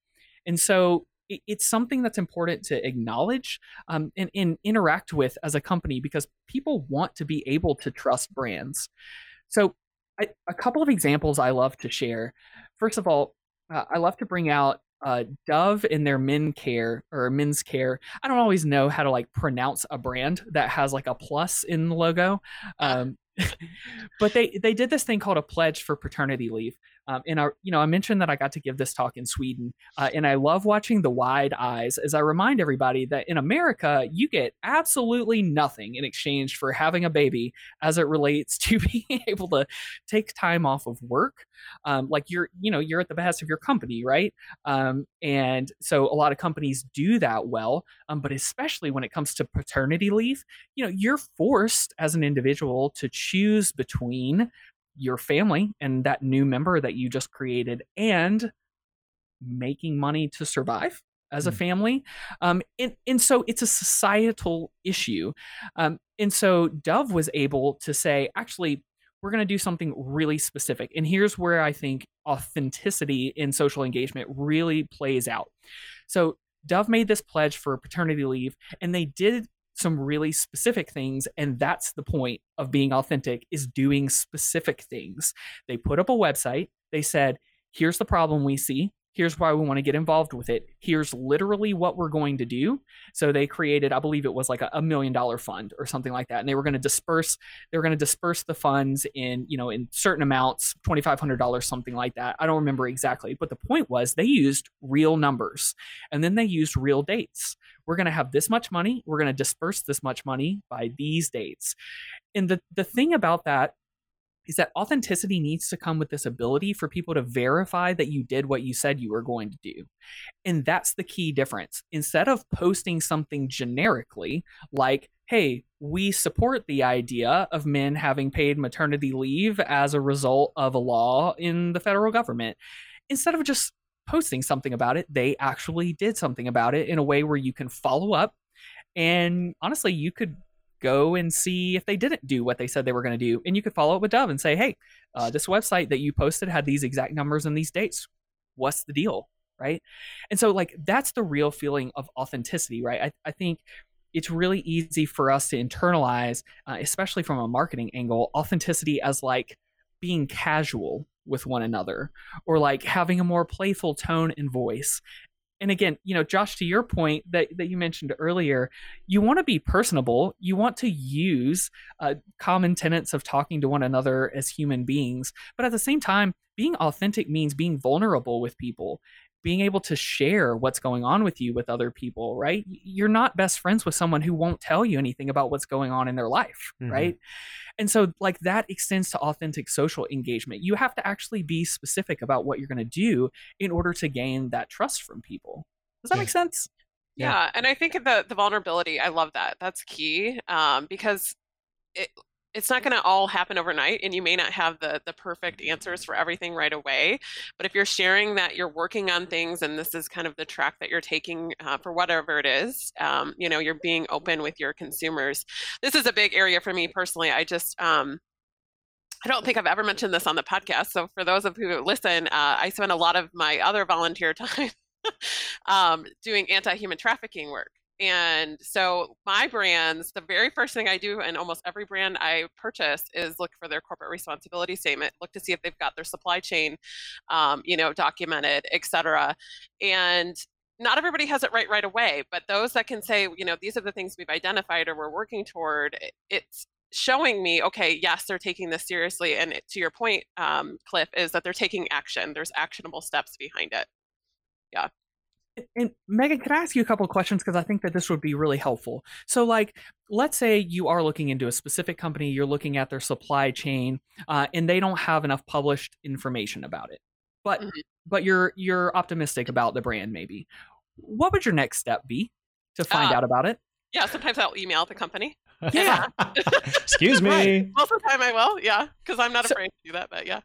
And so it, it's something that's important to acknowledge um, and, and interact with as a company because people want to be able to trust brands. So, I, a couple of examples I love to share. First of all, uh, I love to bring out uh, Dove in their men care or men's care. I don't always know how to like pronounce a brand that has like a plus in the logo. Ah. Um, (laughs) but they they did this thing called a pledge for paternity leave. Um, and I, you know, I mentioned that I got to give this talk in Sweden, uh, and I love watching the wide eyes as I remind everybody that in America you get absolutely nothing in exchange for having a baby as it relates (laughs) to being able to take time off of work. Um, like you're, you know, you're at the behest of your company, right? Um, and so a lot of companies do that well, um, but especially when it comes to paternity leave, you know, you're forced as an individual to choose between your family and that new member that you just created and making money to survive as a mm. family. Um, and, and so it's a societal issue. Um, and so Dove was able to say, actually, we're going to do something really specific. And here's where I think authenticity in social engagement really plays out. So Dove made this pledge for paternity leave, and they did some really specific things and that's the point of being authentic is doing specific things. They put up a website. They said here's the problem we see here's why we want to get involved with it. Here's literally what we're going to do. So they created i believe it was like a, a million dollar fund or something like that and they were going to disperse they were going to disperse the funds in you know in certain amounts $2500 something like that. I don't remember exactly but the point was they used real numbers and then they used real dates. We're going to have this much money we're going to disperse this much money by these dates. And the the thing about that is that authenticity needs to come with this ability for people to verify that you did what you said you were going to do. And that's the key difference. Instead of posting something generically, like, hey, we support the idea of men having paid maternity leave as a result of a law in the federal government, instead of just posting something about it, they actually did something about it in a way where you can follow up. And honestly, you could go and see if they didn't do what they said they were going to do. And you could follow up with Dove and say, hey, uh, this website that you posted had these exact numbers and these dates. What's the deal? Right. And so, like, that's the real feeling of authenticity, right? I, I think it's really easy for us to internalize, uh, especially from a marketing angle, authenticity as like being casual with one another or like having a more playful tone and voice and again, you know, Josh, to your point that, that you mentioned earlier, you want to be personable. You want to use uh, common tenets of talking to one another as human beings. But at the same time, being authentic means being vulnerable with people. Being able to share what's going on with you with other people, right? You're not best friends with someone who won't tell you anything about what's going on in their life, mm-hmm. right? And so, like, that extends to authentic social engagement. You have to actually be specific about what you're going to do in order to gain that trust from people. Does that yeah. make sense? Yeah. yeah. and I think the the vulnerability, I love that. That's key um, because it, it's not going to all happen overnight and you may not have the the perfect answers for everything right away but if you're sharing that you're working on things and this is kind of the track that you're taking uh, for whatever it is um, you know you're being open with your consumers this is a big area for me personally i just um, I don't think I've ever mentioned this on the podcast. So, for those of who listen, uh, I spend a lot of my other volunteer (laughs) time um, doing anti human trafficking work. And so my brands, the very first thing I do in almost every brand I purchase is look for their corporate responsibility statement, look to see if they've got their supply chain, um, you know, documented, et cetera. And not everybody has it right right away, but those that can say, you know, these are the things we've identified or we're working toward, it's showing me, okay, yes, they're taking this seriously. And it, to your point, um, Cliff, is that they're taking action. There's actionable steps behind it. Yeah. And Megan, can I ask you a couple of questions because I think that this would be really helpful. So, like, let's say you are looking into a specific company, you're looking at their supply chain, uh, and they don't have enough published information about it, but mm-hmm. but you're you're optimistic about the brand. Maybe, what would your next step be to find uh, out about it? Yeah, sometimes I'll email the company. (laughs) Yeah. (laughs) Excuse me. Right. Most of the time I will. Yeah, because I'm not so, afraid to do that. But yeah.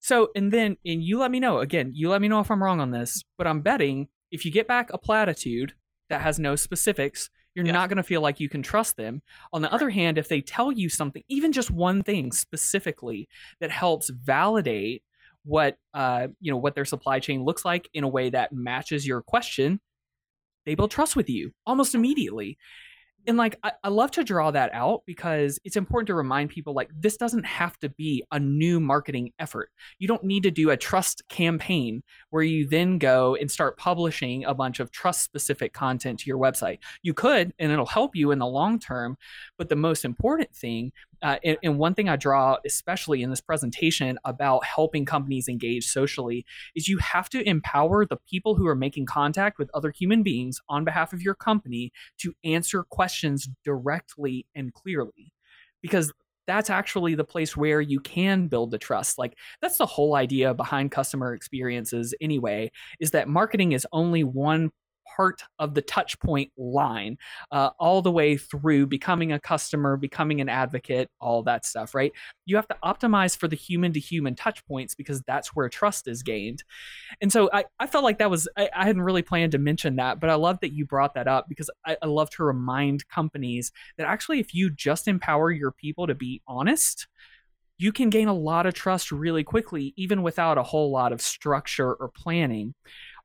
So, and then, and you let me know again. You let me know if I'm wrong on this, but I'm betting if you get back a platitude that has no specifics, you're not going to feel like you can trust them. On the other hand, if they tell you something, even just one thing specifically that helps validate what uh, you know what their supply chain looks like in a way that matches your question, they build trust with you almost immediately and like I, I, love to draw that out because it's important to remind people like this doesn't have to be a new marketing effort. You don't need to do a trust campaign where you then go and start publishing a bunch of trust specific content to your website. You could and it'll help you in the long term but the most important thing uh, and, and, one thing I draw, especially in this presentation about helping companies engage socially, is you have to empower the people who are making contact with other human beings on behalf of your company to answer questions directly and clearly. Because that's actually the place where you can build the trust. Like, that's the whole idea behind customer experiences, anyway, is that marketing is only one part of the touch point line uh, all the way through becoming a customer becoming an advocate all that stuff right you have to optimize for the human to human touch points because that's where trust is gained and so i, I felt like that was I, I hadn't really planned to mention that but i love that you brought that up because I, I love to remind companies that actually if you just empower your people to be honest you can gain a lot of trust really quickly, even without a whole lot of structure or planning.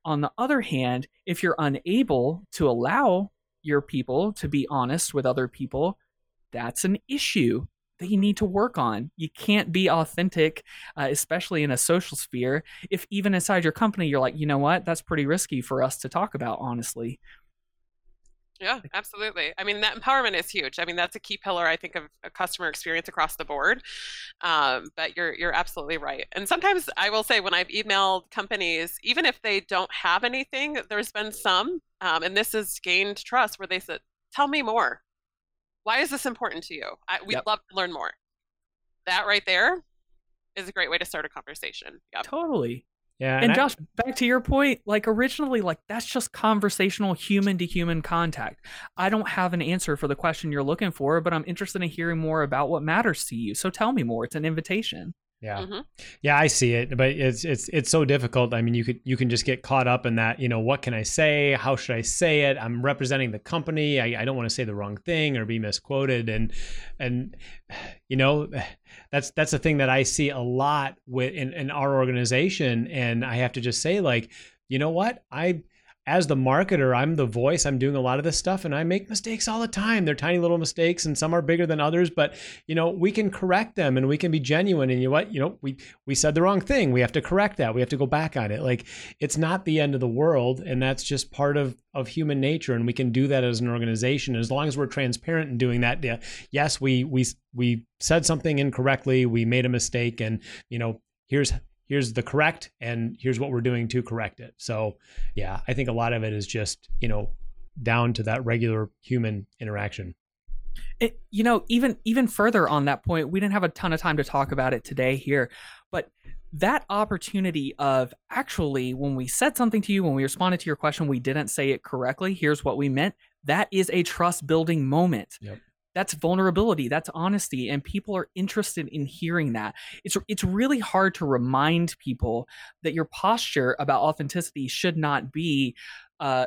On the other hand, if you're unable to allow your people to be honest with other people, that's an issue that you need to work on. You can't be authentic, uh, especially in a social sphere, if even inside your company you're like, you know what, that's pretty risky for us to talk about honestly. Yeah, absolutely. I mean, that empowerment is huge. I mean, that's a key pillar, I think, of a customer experience across the board. Um, but you're you're absolutely right. And sometimes I will say, when I've emailed companies, even if they don't have anything, there's been some, um, and this has gained trust, where they said, "Tell me more. Why is this important to you? I, we'd yep. love to learn more." That right there is a great way to start a conversation. Yep. Totally. Yeah, and, and Josh, I, back to your point, like originally, like that's just conversational human to human contact. I don't have an answer for the question you're looking for, but I'm interested in hearing more about what matters to you. So tell me more. It's an invitation. Yeah. Mm-hmm. Yeah, I see it, but it's it's it's so difficult. I mean, you could you can just get caught up in that, you know, what can I say? How should I say it? I'm representing the company. I, I don't want to say the wrong thing or be misquoted and and you know, that's that's a thing that I see a lot with in, in our organization and I have to just say like, you know what? I as the marketer, I'm the voice. I'm doing a lot of this stuff and I make mistakes all the time. They're tiny little mistakes and some are bigger than others, but you know, we can correct them and we can be genuine and you know what? You know, we we said the wrong thing. We have to correct that. We have to go back on it. Like it's not the end of the world and that's just part of of human nature and we can do that as an organization as long as we're transparent in doing that. Yeah, yes, we we we said something incorrectly, we made a mistake and you know, here's here's the correct and here's what we're doing to correct it. So, yeah, I think a lot of it is just, you know, down to that regular human interaction. It, you know, even even further on that point, we didn't have a ton of time to talk about it today here, but that opportunity of actually when we said something to you, when we responded to your question, we didn't say it correctly. Here's what we meant. That is a trust building moment. Yep. That's vulnerability, that's honesty, and people are interested in hearing that. It's it's really hard to remind people that your posture about authenticity should not be uh,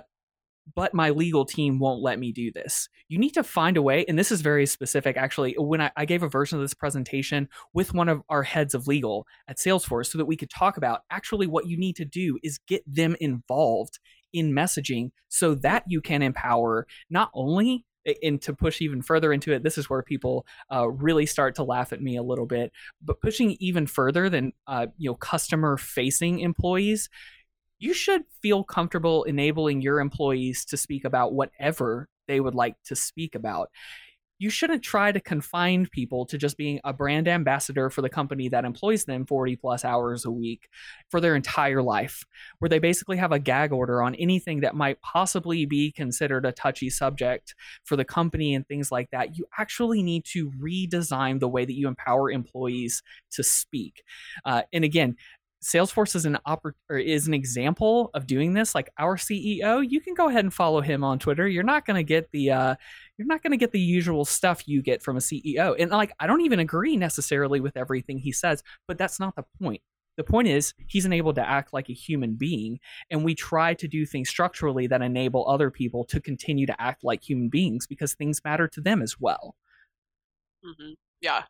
but my legal team won't let me do this. You need to find a way, and this is very specific actually. When I, I, gave a version of this presentation with one of our heads of legal at Salesforce so that we could talk about actually what you need to do is get them involved in messaging so that you can empower not only and to push even further into it, this is where people uh, really start to laugh at me a little bit. But pushing even further than uh, you know customer facing employees, you should feel comfortable enabling your employees to speak about whatever they would like to speak about. You shouldn't try to confine people to just being a brand ambassador for the company that employs them 40 plus hours a week for their entire life, where they basically have a gag order on anything that might possibly be considered a touchy subject for the company and things like that. You actually need to redesign the way that you empower employees to speak. Uh, and again, Salesforce is an is an example of doing this. Like our CEO, you can go ahead and follow him on Twitter. You're not going to get the uh, you're not going to get the usual stuff you get from a CEO. And like I don't even agree necessarily with everything he says, but that's not the point. The point is he's enabled to act like a human being, and we try to do things structurally that enable other people to continue to act like human beings because things matter to them as well. Mm-hmm. Yeah,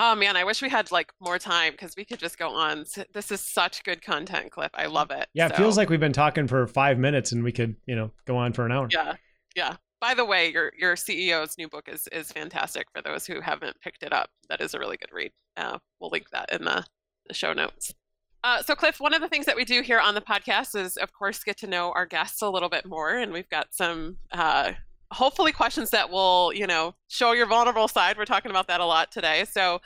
Oh man, I wish we had like more time because we could just go on. This is such good content, Cliff. I love it. Yeah, it so. feels like we've been talking for five minutes and we could, you know, go on for an hour. Yeah, yeah. By the way, your your CEO's new book is is fantastic for those who haven't picked it up. That is a really good read. Uh, we'll link that in the, the show notes. Uh, so, Cliff, one of the things that we do here on the podcast is, of course, get to know our guests a little bit more, and we've got some uh, hopefully questions that will you know show your vulnerable side we're talking about that a lot today so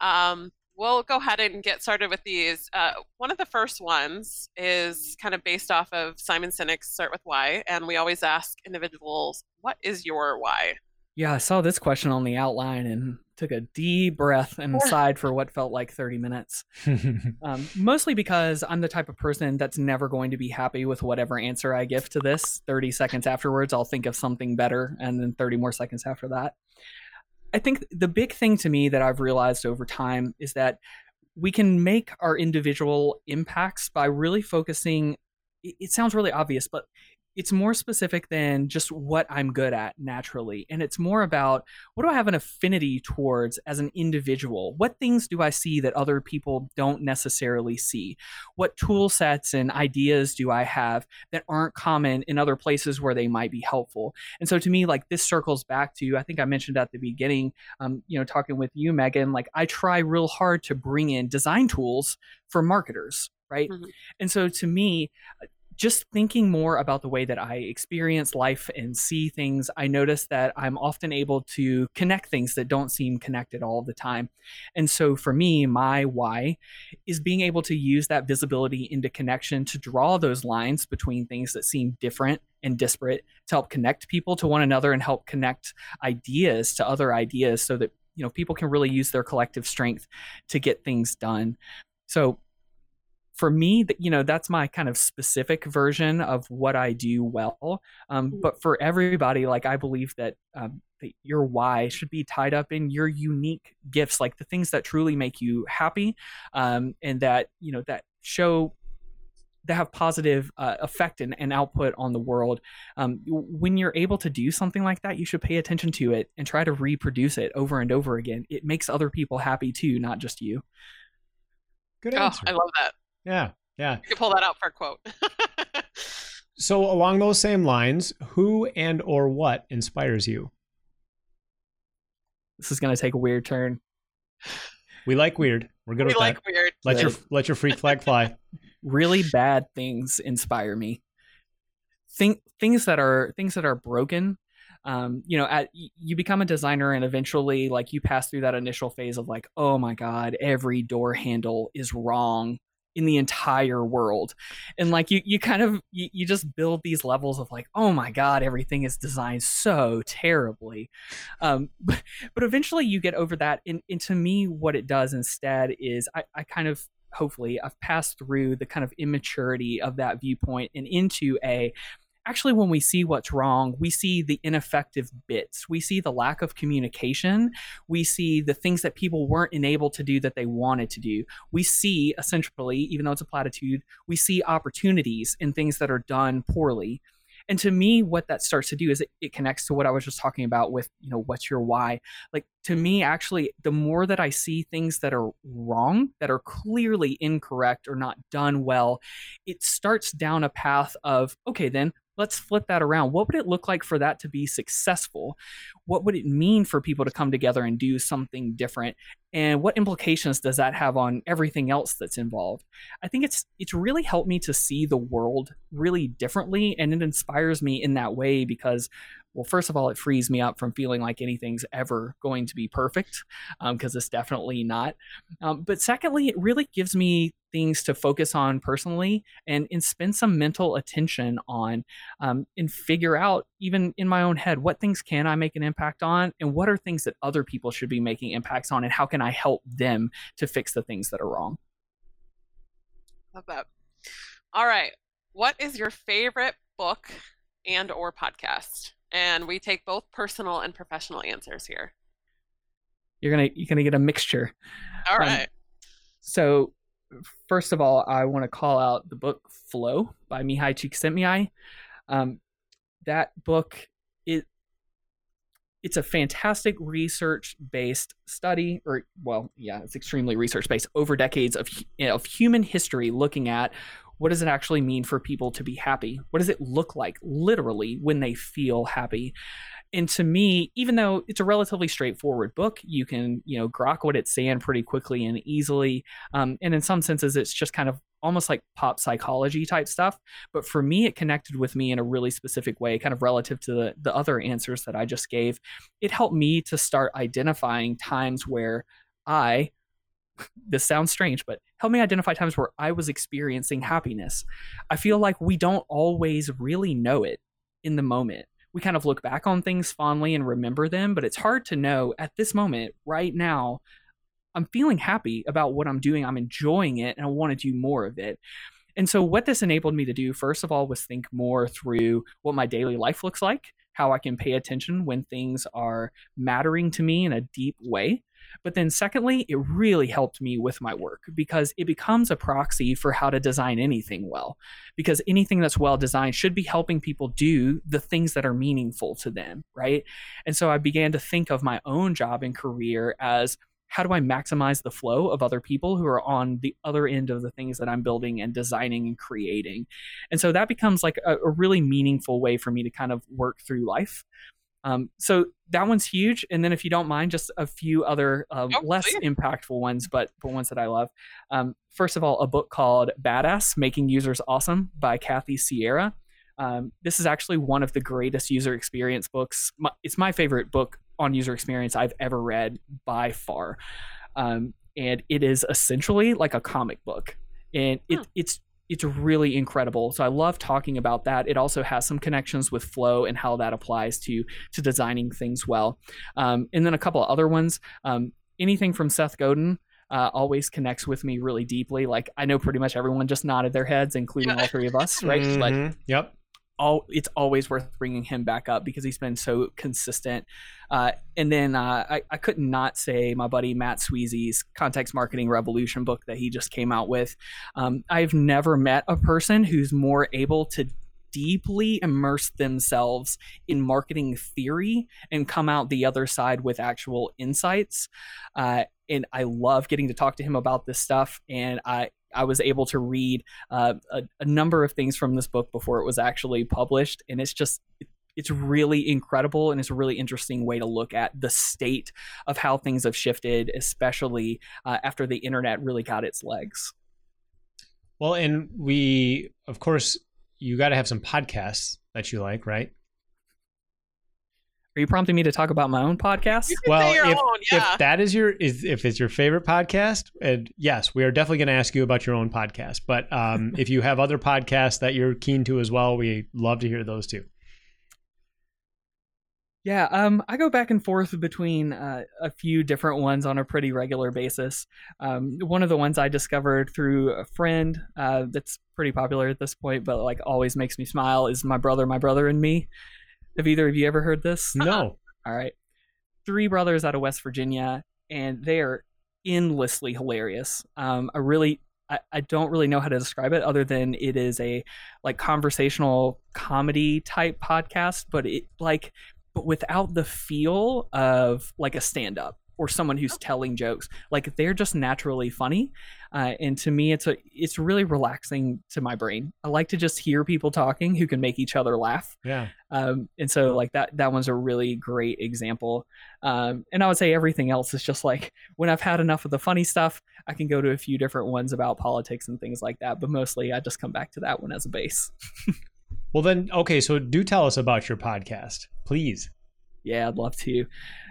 um, we'll go ahead and get started with these uh, one of the first ones is kind of based off of simon sinek's start with why and we always ask individuals what is your why yeah, I saw this question on the outline and took a deep breath and sighed for what felt like 30 minutes. (laughs) um, mostly because I'm the type of person that's never going to be happy with whatever answer I give to this. 30 seconds afterwards, I'll think of something better, and then 30 more seconds after that. I think the big thing to me that I've realized over time is that we can make our individual impacts by really focusing. It sounds really obvious, but it's more specific than just what I'm good at naturally. And it's more about what do I have an affinity towards as an individual? What things do I see that other people don't necessarily see? What tool sets and ideas do I have that aren't common in other places where they might be helpful? And so to me, like this circles back to, I think I mentioned at the beginning, um, you know, talking with you, Megan, like I try real hard to bring in design tools for marketers right? Mm-hmm. And so to me, just thinking more about the way that I experience life and see things, I notice that I'm often able to connect things that don't seem connected all the time. And so for me, my why is being able to use that visibility into connection to draw those lines between things that seem different and disparate to help connect people to one another and help connect ideas to other ideas so that you know people can really use their collective strength to get things done. So for me, you know, that's my kind of specific version of what I do well. Um, mm-hmm. but for everybody, like I believe that, um, that your why should be tied up in your unique gifts, like the things that truly make you happy, um, and that you know that show that have positive uh, effect and, and, output on the world. Um, when you're able to do something like that, you should pay attention to it and try to reproduce it over and over again. It makes other people happy too, not just you. Good answer. Oh, I love that. Yeah, yeah. You can pull that out for a quote. (laughs) so along those same lines, who and or what inspires you? This is going to take a weird turn. We like weird. We're good we with like that. weird. Let your let your freak flag fly. (laughs) (laughs) really bad things inspire me. Think things that are things that are broken um, you know, at you become a designer and eventually like you pass through that initial phase of like, oh my god, every door handle is wrong in the entire world. And like you you kind of you, you just build these levels of like oh my god everything is designed so terribly. Um (laughs) but, but eventually you get over that and, and to me what it does instead is i, I kind of hopefully i've passed through the kind of immaturity of that viewpoint and into a actually when we see what's wrong we see the ineffective bits. We see the lack of communication. We see the things that people weren't enabled to do that they wanted to do. We see essentially even though it's a platitude we see opportunities in things that are done poorly. And to me what that starts to do is it, it, connects to what i was just talking about with you know what's your why? Like to me actually the more that i see things that are wrong that are clearly incorrect or not done well it starts down a path of okay then let's flip that around. What would it look like for that to be successful? What would it mean for people to come together and do something different? And what implications does that have on everything else that's involved? I think it's it's really helped me to see the world really differently and it inspires me in that way because well, first of all, it frees me up from feeling like anything's ever going to be perfect, because um, it's definitely not. Um, but secondly, it really gives me things to focus on personally and, and spend some mental attention on um, and figure out, even in my own head, what things can I make an impact on and what are things that other people should be making impacts on and how can I help them to fix the things that are wrong. Love that. All right. What is your favorite book and or podcast? And we take both personal and professional answers here. You're gonna you're gonna get a mixture. All right. um. Um, so first of all, I want to call out the book Flow by Mihaly Csikszentmihalyi. Um, that book it it's a fantastic research based study or well yeah it's extremely research based over decades of of human history looking at what does it actually mean for people to be happy? What does it look like literally when they feel happy? And to me, even though it's a relatively straightforward book, you can, you know, grok what it's saying pretty quickly and easily. Um, and in some senses, it's just kind of almost like pop psychology type stuff. But for me, it connected with me in a really specific way, kind of relative to the, the other answers that I just gave. It helped me to start identifying times where I, (laughs) this sounds strange, but help me identify times where I was experiencing happiness. I feel like we don't always really know it in the moment. We kind of look back on things fondly and remember them, but it's hard to know at this moment, right now, I'm feeling happy about what I'm doing. I'm enjoying it and I want to do more of it. And so, what this enabled me to do, first of all, was think more through what my daily life looks like, how I can pay attention when things are mattering to me in a deep way. But then, secondly, it really helped me with my work because it becomes a proxy for how to design anything well. Because anything that's well designed should be helping people do the things that are meaningful to them, right? And so I began to think of my own job and career as how do I maximize the flow of other people who are on the other end of the things that I'm building and designing and creating? And so that becomes like a, a really meaningful way for me to kind of work through life. Um, so that one's huge. And then if you don't mind, just a few other um, oh, less impactful ones, but but ones that I love. Um, first of all, a book called Badass: Making Users Awesome by Kathy Sierra. Um, this is actually one of the greatest user experience books. My, it's my favorite book on user experience I've ever read by far. Um, and it is essentially like a comic book. And it, hmm. it's it's really incredible. So I love talking about that. It also has some connections with flow and how that applies to to designing things well. Um, and then a couple of other ones. Um, anything from Seth Godin. Uh, always connects with me really deeply. Like I know pretty much everyone just nodded their heads, including all three of us, right? Mm-hmm. But yep, all it's always worth bringing him back up because he's been so consistent. Uh, and then uh, I, I could not say my buddy Matt Sweezey's Context Marketing Revolution book that he just came out with. Um, I've never met a person who's more able to deeply immerse themselves in marketing theory and come out the other side with actual insights. Uh, and I love getting to talk to him about this stuff. And I, I was able to read uh, a, a, number of things from this book before it was actually published, and it's just it's really incredible and it's a really interesting way to look at the state of how things have shifted, especially uh, after the internet really got its legs. Well, and we, of course, you got to have some podcasts that you like, right? Are you prompting me to talk about my own podcast? well, if, own, yeah. if that is your is if it's your favorite podcast, and yes, we are definitely going to ask you about your own podcast. But um, (laughs) if you have other podcasts that you're keen to as well, we love to hear those too. Yeah, um, I go back and forth between uh, a few different ones on a pretty regular basis. Um, one of the ones I discovered through a friend uh, that's pretty popular at this point, but like always makes me smile is my brother, my brother, and me. Have either of you ever heard this? No. (laughs) All right. Three brothers out of West Virginia, and they are endlessly hilarious. Um, I really, I, I don't really know how to describe it other than it is a like conversational comedy type podcast, but it like, but without the feel of like a stand up or someone who's telling jokes. Like they're just naturally funny, uh, and to me, it's a it's really relaxing to my brain. I like to just hear people talking who can make each other laugh. Yeah. Um, and so like that that one's a really great example. Um, and I would say everything else is just like when I've had enough of the funny stuff, I can go to a few different ones about politics and things like that. But mostly, I just come back to that one as a base. (laughs) well, then, okay. So do tell us about your podcast, please. Yeah, I'd love to.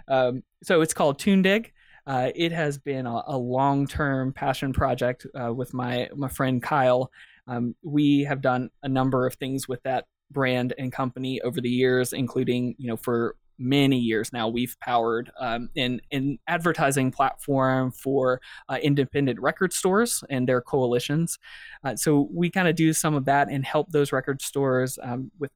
Um, so it's called Tunedig. Uh, it has been a, a long-term passion project uh, with my my friend Kyle. Um, we have done a number of things with that brand and company over the years, including you know for many years now we've powered um, an, an advertising platform for uh, independent record stores and their coalitions. Uh, so we kind of do some of that and help those record stores um, with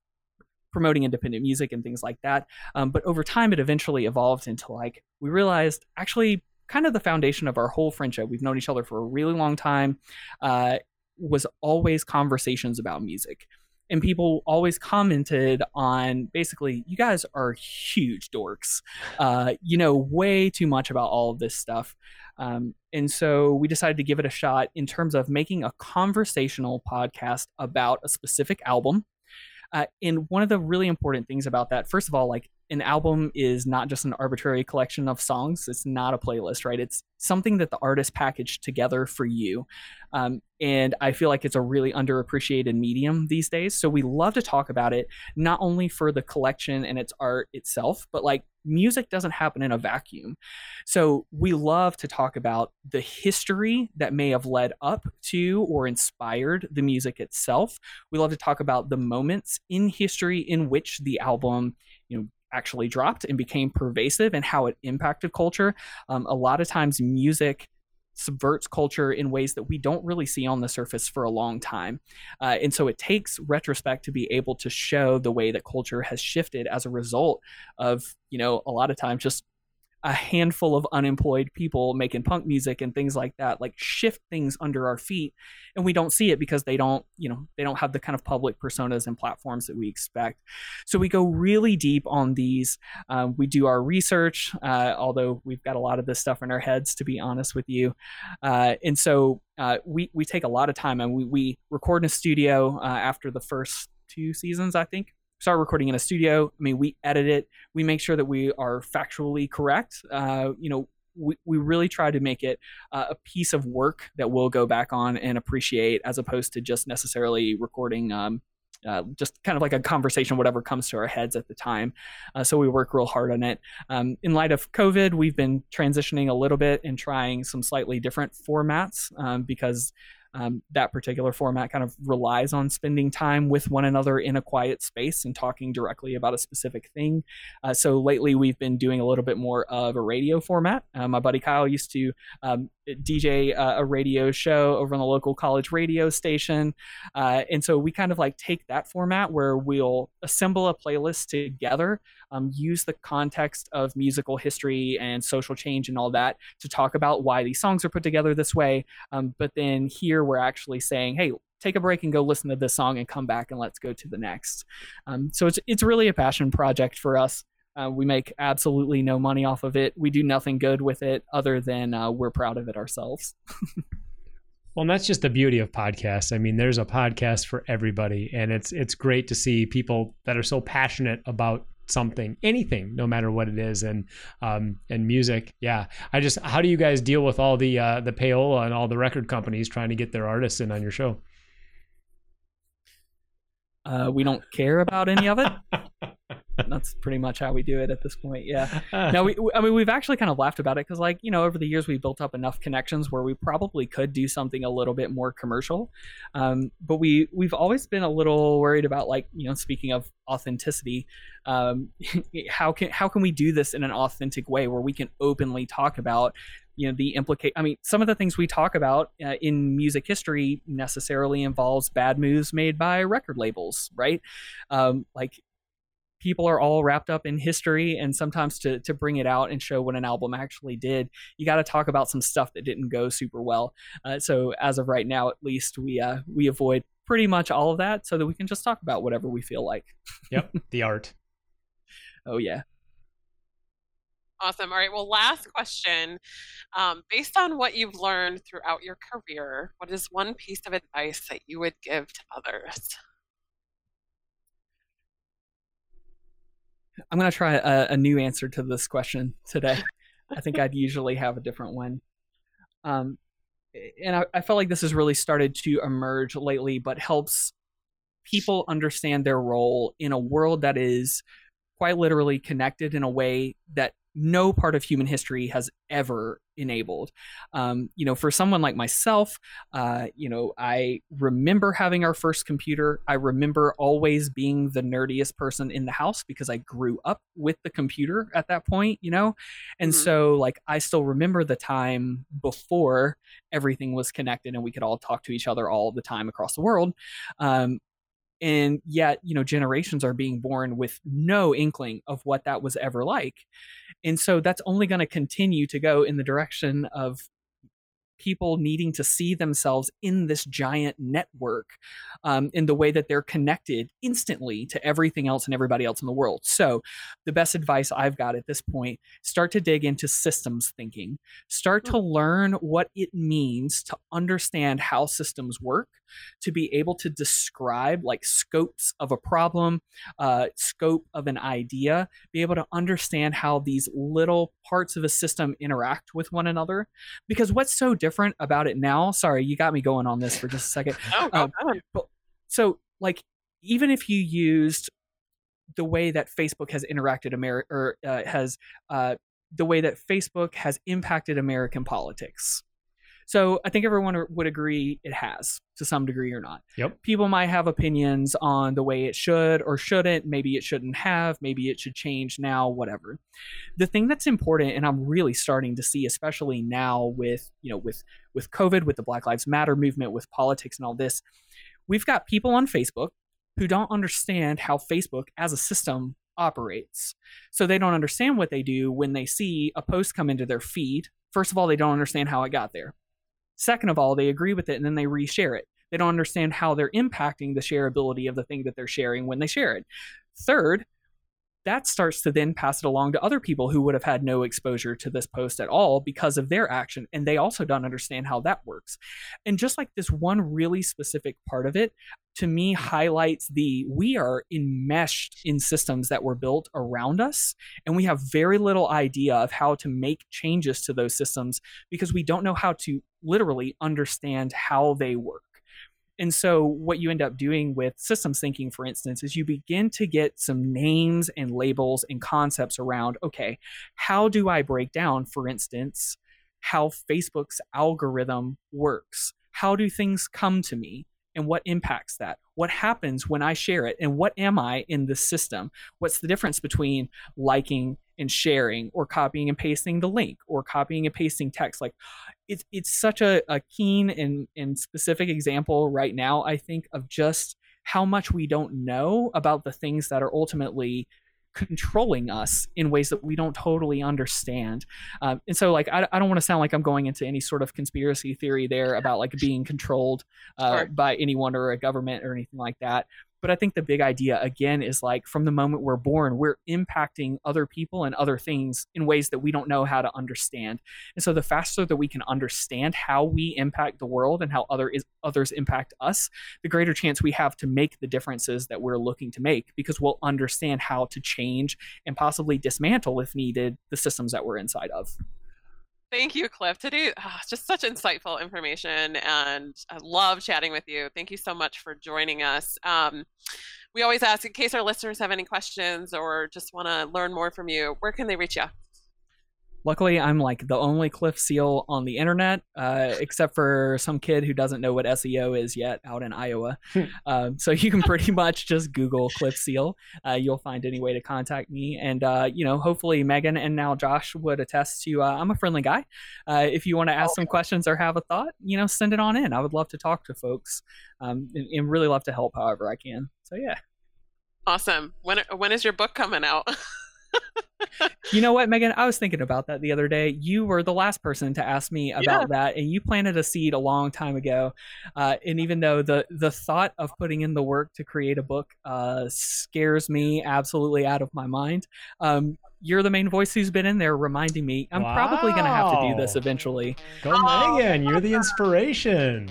promoting independent music and things like that. Um, but over time, it eventually evolved into like, we realized actually kind of the foundation of our whole friendship. We've known each other for a really long time, uh, was always conversations about music. And people always commented on basically, you guys are huge dorks. Uh, you know way too much about all of this stuff. Um, and so we decided to give it a shot in terms of making a conversational podcast about a specific album uh, and one of the really important things about that, first of all, like an album is not just an arbitrary collection of songs. It's not a playlist, right? It's something that the artist packaged together for you. Um, and I feel like it's a really underappreciated medium these days. So we love to talk about it, not only for the collection and its art itself, but like music doesn't happen in a vacuum. So we love to talk about the history that may have led up to or inspired the music itself. We love to talk about the moments in history in which the album, you know, actually dropped and became pervasive and how it impacted culture. Um, a lot of times, music subverts culture in ways that we don't really see on the surface for a long time. Uh, and so it takes retrospect to be able to show the way that culture has shifted as a result of, you know, a lot of times just a handful of unemployed people making punk music and things like that like shift things under our feet and we don't see it because they don't you know they don't have the kind of public personas and platforms that we expect. So we go really deep on these. Um, we do our research uh, although we've got a lot of this stuff in our heads to be honest with you. Uh, and so uh, we, we take a lot of time and we, we record in a studio uh, after the first two seasons i think start recording in a studio. I mean, we edit it. We make sure that we are factually correct. Uh, you know, we, we really try to make it uh, a piece of work that we'll go back on and appreciate as opposed to just necessarily recording um, uh, just kind of like a conversation, whatever comes to our heads at the time. Uh, so we work real hard on it. Um, in light of COVID, we've been transitioning a little bit and trying some slightly different formats um, because um, that particular format kind of relies on spending time with one another in a quiet space and talking directly about a specific thing. Uh, so lately, we've been doing a little bit more of a radio format. Uh, my buddy Kyle used to um, DJ uh, a radio show over on the local college radio station. Uh, and so we kind of like take that format where we'll assemble a playlist together, um, use the context of musical history and social change and all that to talk about why these songs are put together this way. Um, but then here we're actually saying, hey, take a break and go listen to this song and come back and let's go to the next. Um, so it's it's really a passion project for us. Uh, we make absolutely no money off of it. We do nothing good with it other than uh, we're proud of it ourselves. (laughs) well, and that's just the beauty of podcasts. I mean, there's a podcast for everybody, and it's it's great to see people that are so passionate about something, anything, no matter what it is, and um, and music. Yeah, I just how do you guys deal with all the uh, the payola and all the record companies trying to get their artists in on your show? Uh, we don't care about any of it. (laughs) that's pretty much how we do it at this point. Yeah. (laughs) Now we, I mean, we've actually kind of laughed about it because, like, you know, over the years we built up enough connections where we probably could do something a little bit more commercial. Um, but we we've always been a little worried about, like, you know, speaking of authenticity, um, (laughs) how can how can we do this in an authentic way where we can openly talk about you know the implicate i mean some of the things we talk about uh, in music history necessarily involves bad moves made by record labels right um, like people are all wrapped up in history and sometimes to to bring it out and show what an album actually did you got to talk about some stuff that didn't go super well uh, so as of right now at least we uh we avoid pretty much all of that so that we can just talk about whatever we feel like (laughs) yep the art oh yeah Awesome. All right. Well, last question. Um, based on what you've learned throughout your career, what is one piece of advice that you would give to others? I'm going to try a, a, new answer to this question today. I think I'd (laughs) usually have a different one. Um, and I, I felt like this has really started to emerge lately, but helps people understand their role in a world that is quite literally connected in a way that no part of human history has ever enabled. Um, you know, for someone like myself, uh, you know, I remember having our first computer. I remember always being the nerdiest person in the house because I grew up with the computer at that point, you know? And mm-hmm. so, like, I still remember the time before everything was connected and we could all talk to each other all the time across the world. Um, and yet you know generations are being born with no inkling of what that was ever like. And so that's only going to continue to go in the direction of people needing to see themselves in this giant network um, in the way that they're connected instantly to everything else and everybody else in the world. So, the best advice I've got at this point start to dig into systems thinking, start to learn what it means to understand how systems work, to be able to describe like scopes of a problem, uh, scope of an idea, be able to understand how these little parts of a system interact with one another. Because what's so different about it now. Sorry, you got me going on this for just a second. (laughs) oh, um, but, so, like, even if you used the way that Facebook has interacted America or uh, has uh, the way that Facebook has impacted American politics, so I think everyone would agree it has to some degree or not. Yep. People might have opinions on the way it should or shouldn't. Maybe it shouldn't have. Maybe it should change now. Whatever. The thing that's important, and I'm really starting to see, especially now with you know with with COVID, with the Black Lives Matter movement, with politics and all this, we've got people on Facebook who don't understand how Facebook as a system operates. So they don't understand what they do when they see a post come into their feed. First of all, they don't understand how it got there. Second of all, they agree with it and then they reshare it. They don't understand how they're impacting the shareability of the thing that they're sharing when they share it. Third, that starts to then pass it along to other people who would have had no exposure to this post at all because of their action. And they also don't understand how that works. And just like this one really specific part of it, to me, highlights the we are enmeshed in systems that were built around us. And we have very little idea of how to make changes to those systems because we don't know how to literally understand how they work. And so, what you end up doing with systems thinking, for instance, is you begin to get some names and labels and concepts around okay, how do I break down, for instance, how Facebook's algorithm works? How do things come to me? and what impacts that? What happens when I share it? And what am I in the system? What's the difference between liking and sharing or copying and pasting the link or copying and pasting text? Like it's it's such a, a keen and, and specific example right now, I think, of just how much we don't know about the things that are ultimately controlling us in ways that we don't totally understand. Um, and so, like, I, I don't want to sound like I'm going into any sort of conspiracy theory there about like being controlled uh, sure. by anyone or a government or anything like that. But I think the big idea, again, is like from the moment we're born, we're impacting other people and other things in ways that we don't know how to understand. And so the faster that we can understand how we impact the world and how other is, others impact us, the greater chance we have to make the differences that we're looking to make because we'll understand how to change and possibly dismantle, if needed, the systems that we're inside of. Thank you, Cliff. Today, oh, just such insightful information, and I love chatting with you. Thank you so much for joining us. Um, we always ask in case our listeners have any questions or just want to learn more from you, where can they reach you? Luckily, I'm like the only Cliff Seal on the internet, uh, except for some kid who doesn't know what SEO is yet out in Iowa. Hmm. um, so you can pretty (laughs) much just Google Cliff Seal. Uh, you'll find any way to contact me. And, uh, you know, hopefully Megan and now Josh would attest to uh, I'm a friendly guy. Uh, if you want to ask some questions or have a thought, you know, send it on in. I would love to talk to folks um, and, and really love to help however I can. So, yeah. Awesome. When when is your book coming out? (laughs) you know what, Megan? I was thinking about that the other day. You were the last person to ask me about Yeah. that, and you planted a seed a long time ago. Uh, and even though the the thought of putting in the work to create a book uh, scares me absolutely out of my mind, um, you're the main voice who's been in there reminding me I'm probably going to have to do this eventually. Go, Oh. Megan. You're the inspiration.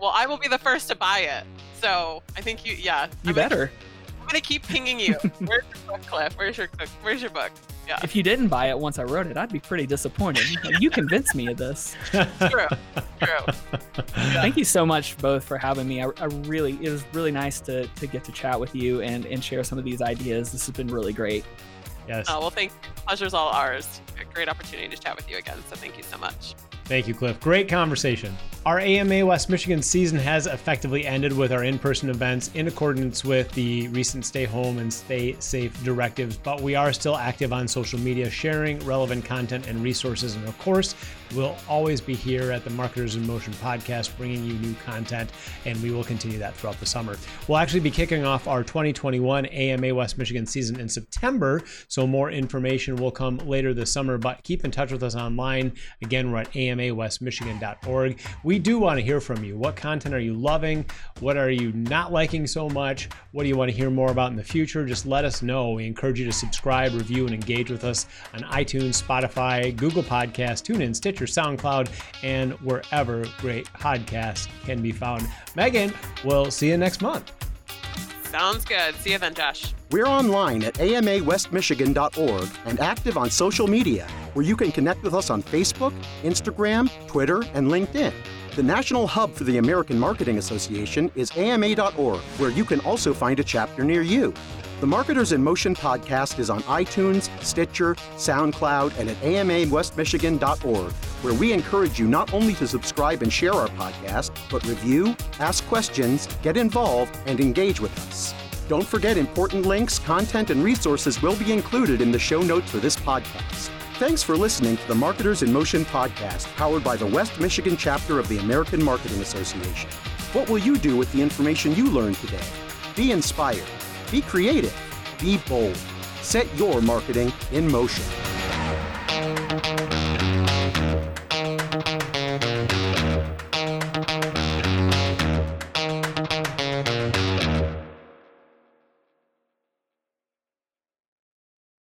well, I will be the first to buy it. So I think you, yeah. You I'm better. Gonna, I'm gonna keep pinging you. Where's your book, Cliff? Where's your book? Where's your book? Yeah, If you didn't buy it once I wrote it, I'd be pretty disappointed. you convinced me of this. (laughs) true, true. Thank you so much both for having me. I, I really it was really nice to to get to chat with you and and share some of these ideas. This has been really great. Yes. Oh, well, thank you. Pleasure's all ours. A great opportunity to chat with you again. So thank you so much. Thank you, Cliff. Great conversation. Our AMA West Michigan season has effectively ended with our in person events in accordance with the recent stay home and stay safe directives, but we are still active on social media, sharing relevant content and resources. And of course, we'll always be here at the Marketers in Motion podcast bringing you new content, and we will continue that throughout the summer. We'll actually be kicking off our 2021 AMA West Michigan season in September, so more information will come later this summer, but keep in touch with us online. Again, we're at amawestmichigan.org. We do want to hear from you. What content are you loving? What are you not liking so much? What do you want to hear more about in the future? Just let us know. We encourage you to subscribe, review, and engage with us on iTunes, Spotify, Google Podcasts, TuneIn, Stitcher, SoundCloud, and wherever great podcasts can be found. Megan, we'll see you next month. Sounds good. See you then, Josh. We're online at amawestmichigan.org and active on social media, where you can connect with us on Facebook, Instagram, Twitter, and LinkedIn. The national hub for the American Marketing Association is ama.org, where you can also find a chapter near you. The Marketers in Motion podcast is on iTunes, Stitcher, SoundCloud, and at amawestmichigan.org, where we encourage you not only to subscribe and share our podcast, but review, ask questions, get involved, and engage with us. Don't forget important links, content, and resources will be included in the show notes for this podcast. Thanks for listening to the Marketers in Motion podcast, powered by the West Michigan chapter of the American Marketing Association. What will you do with the information you learned today? Be inspired, be creative, be bold, set your marketing in motion.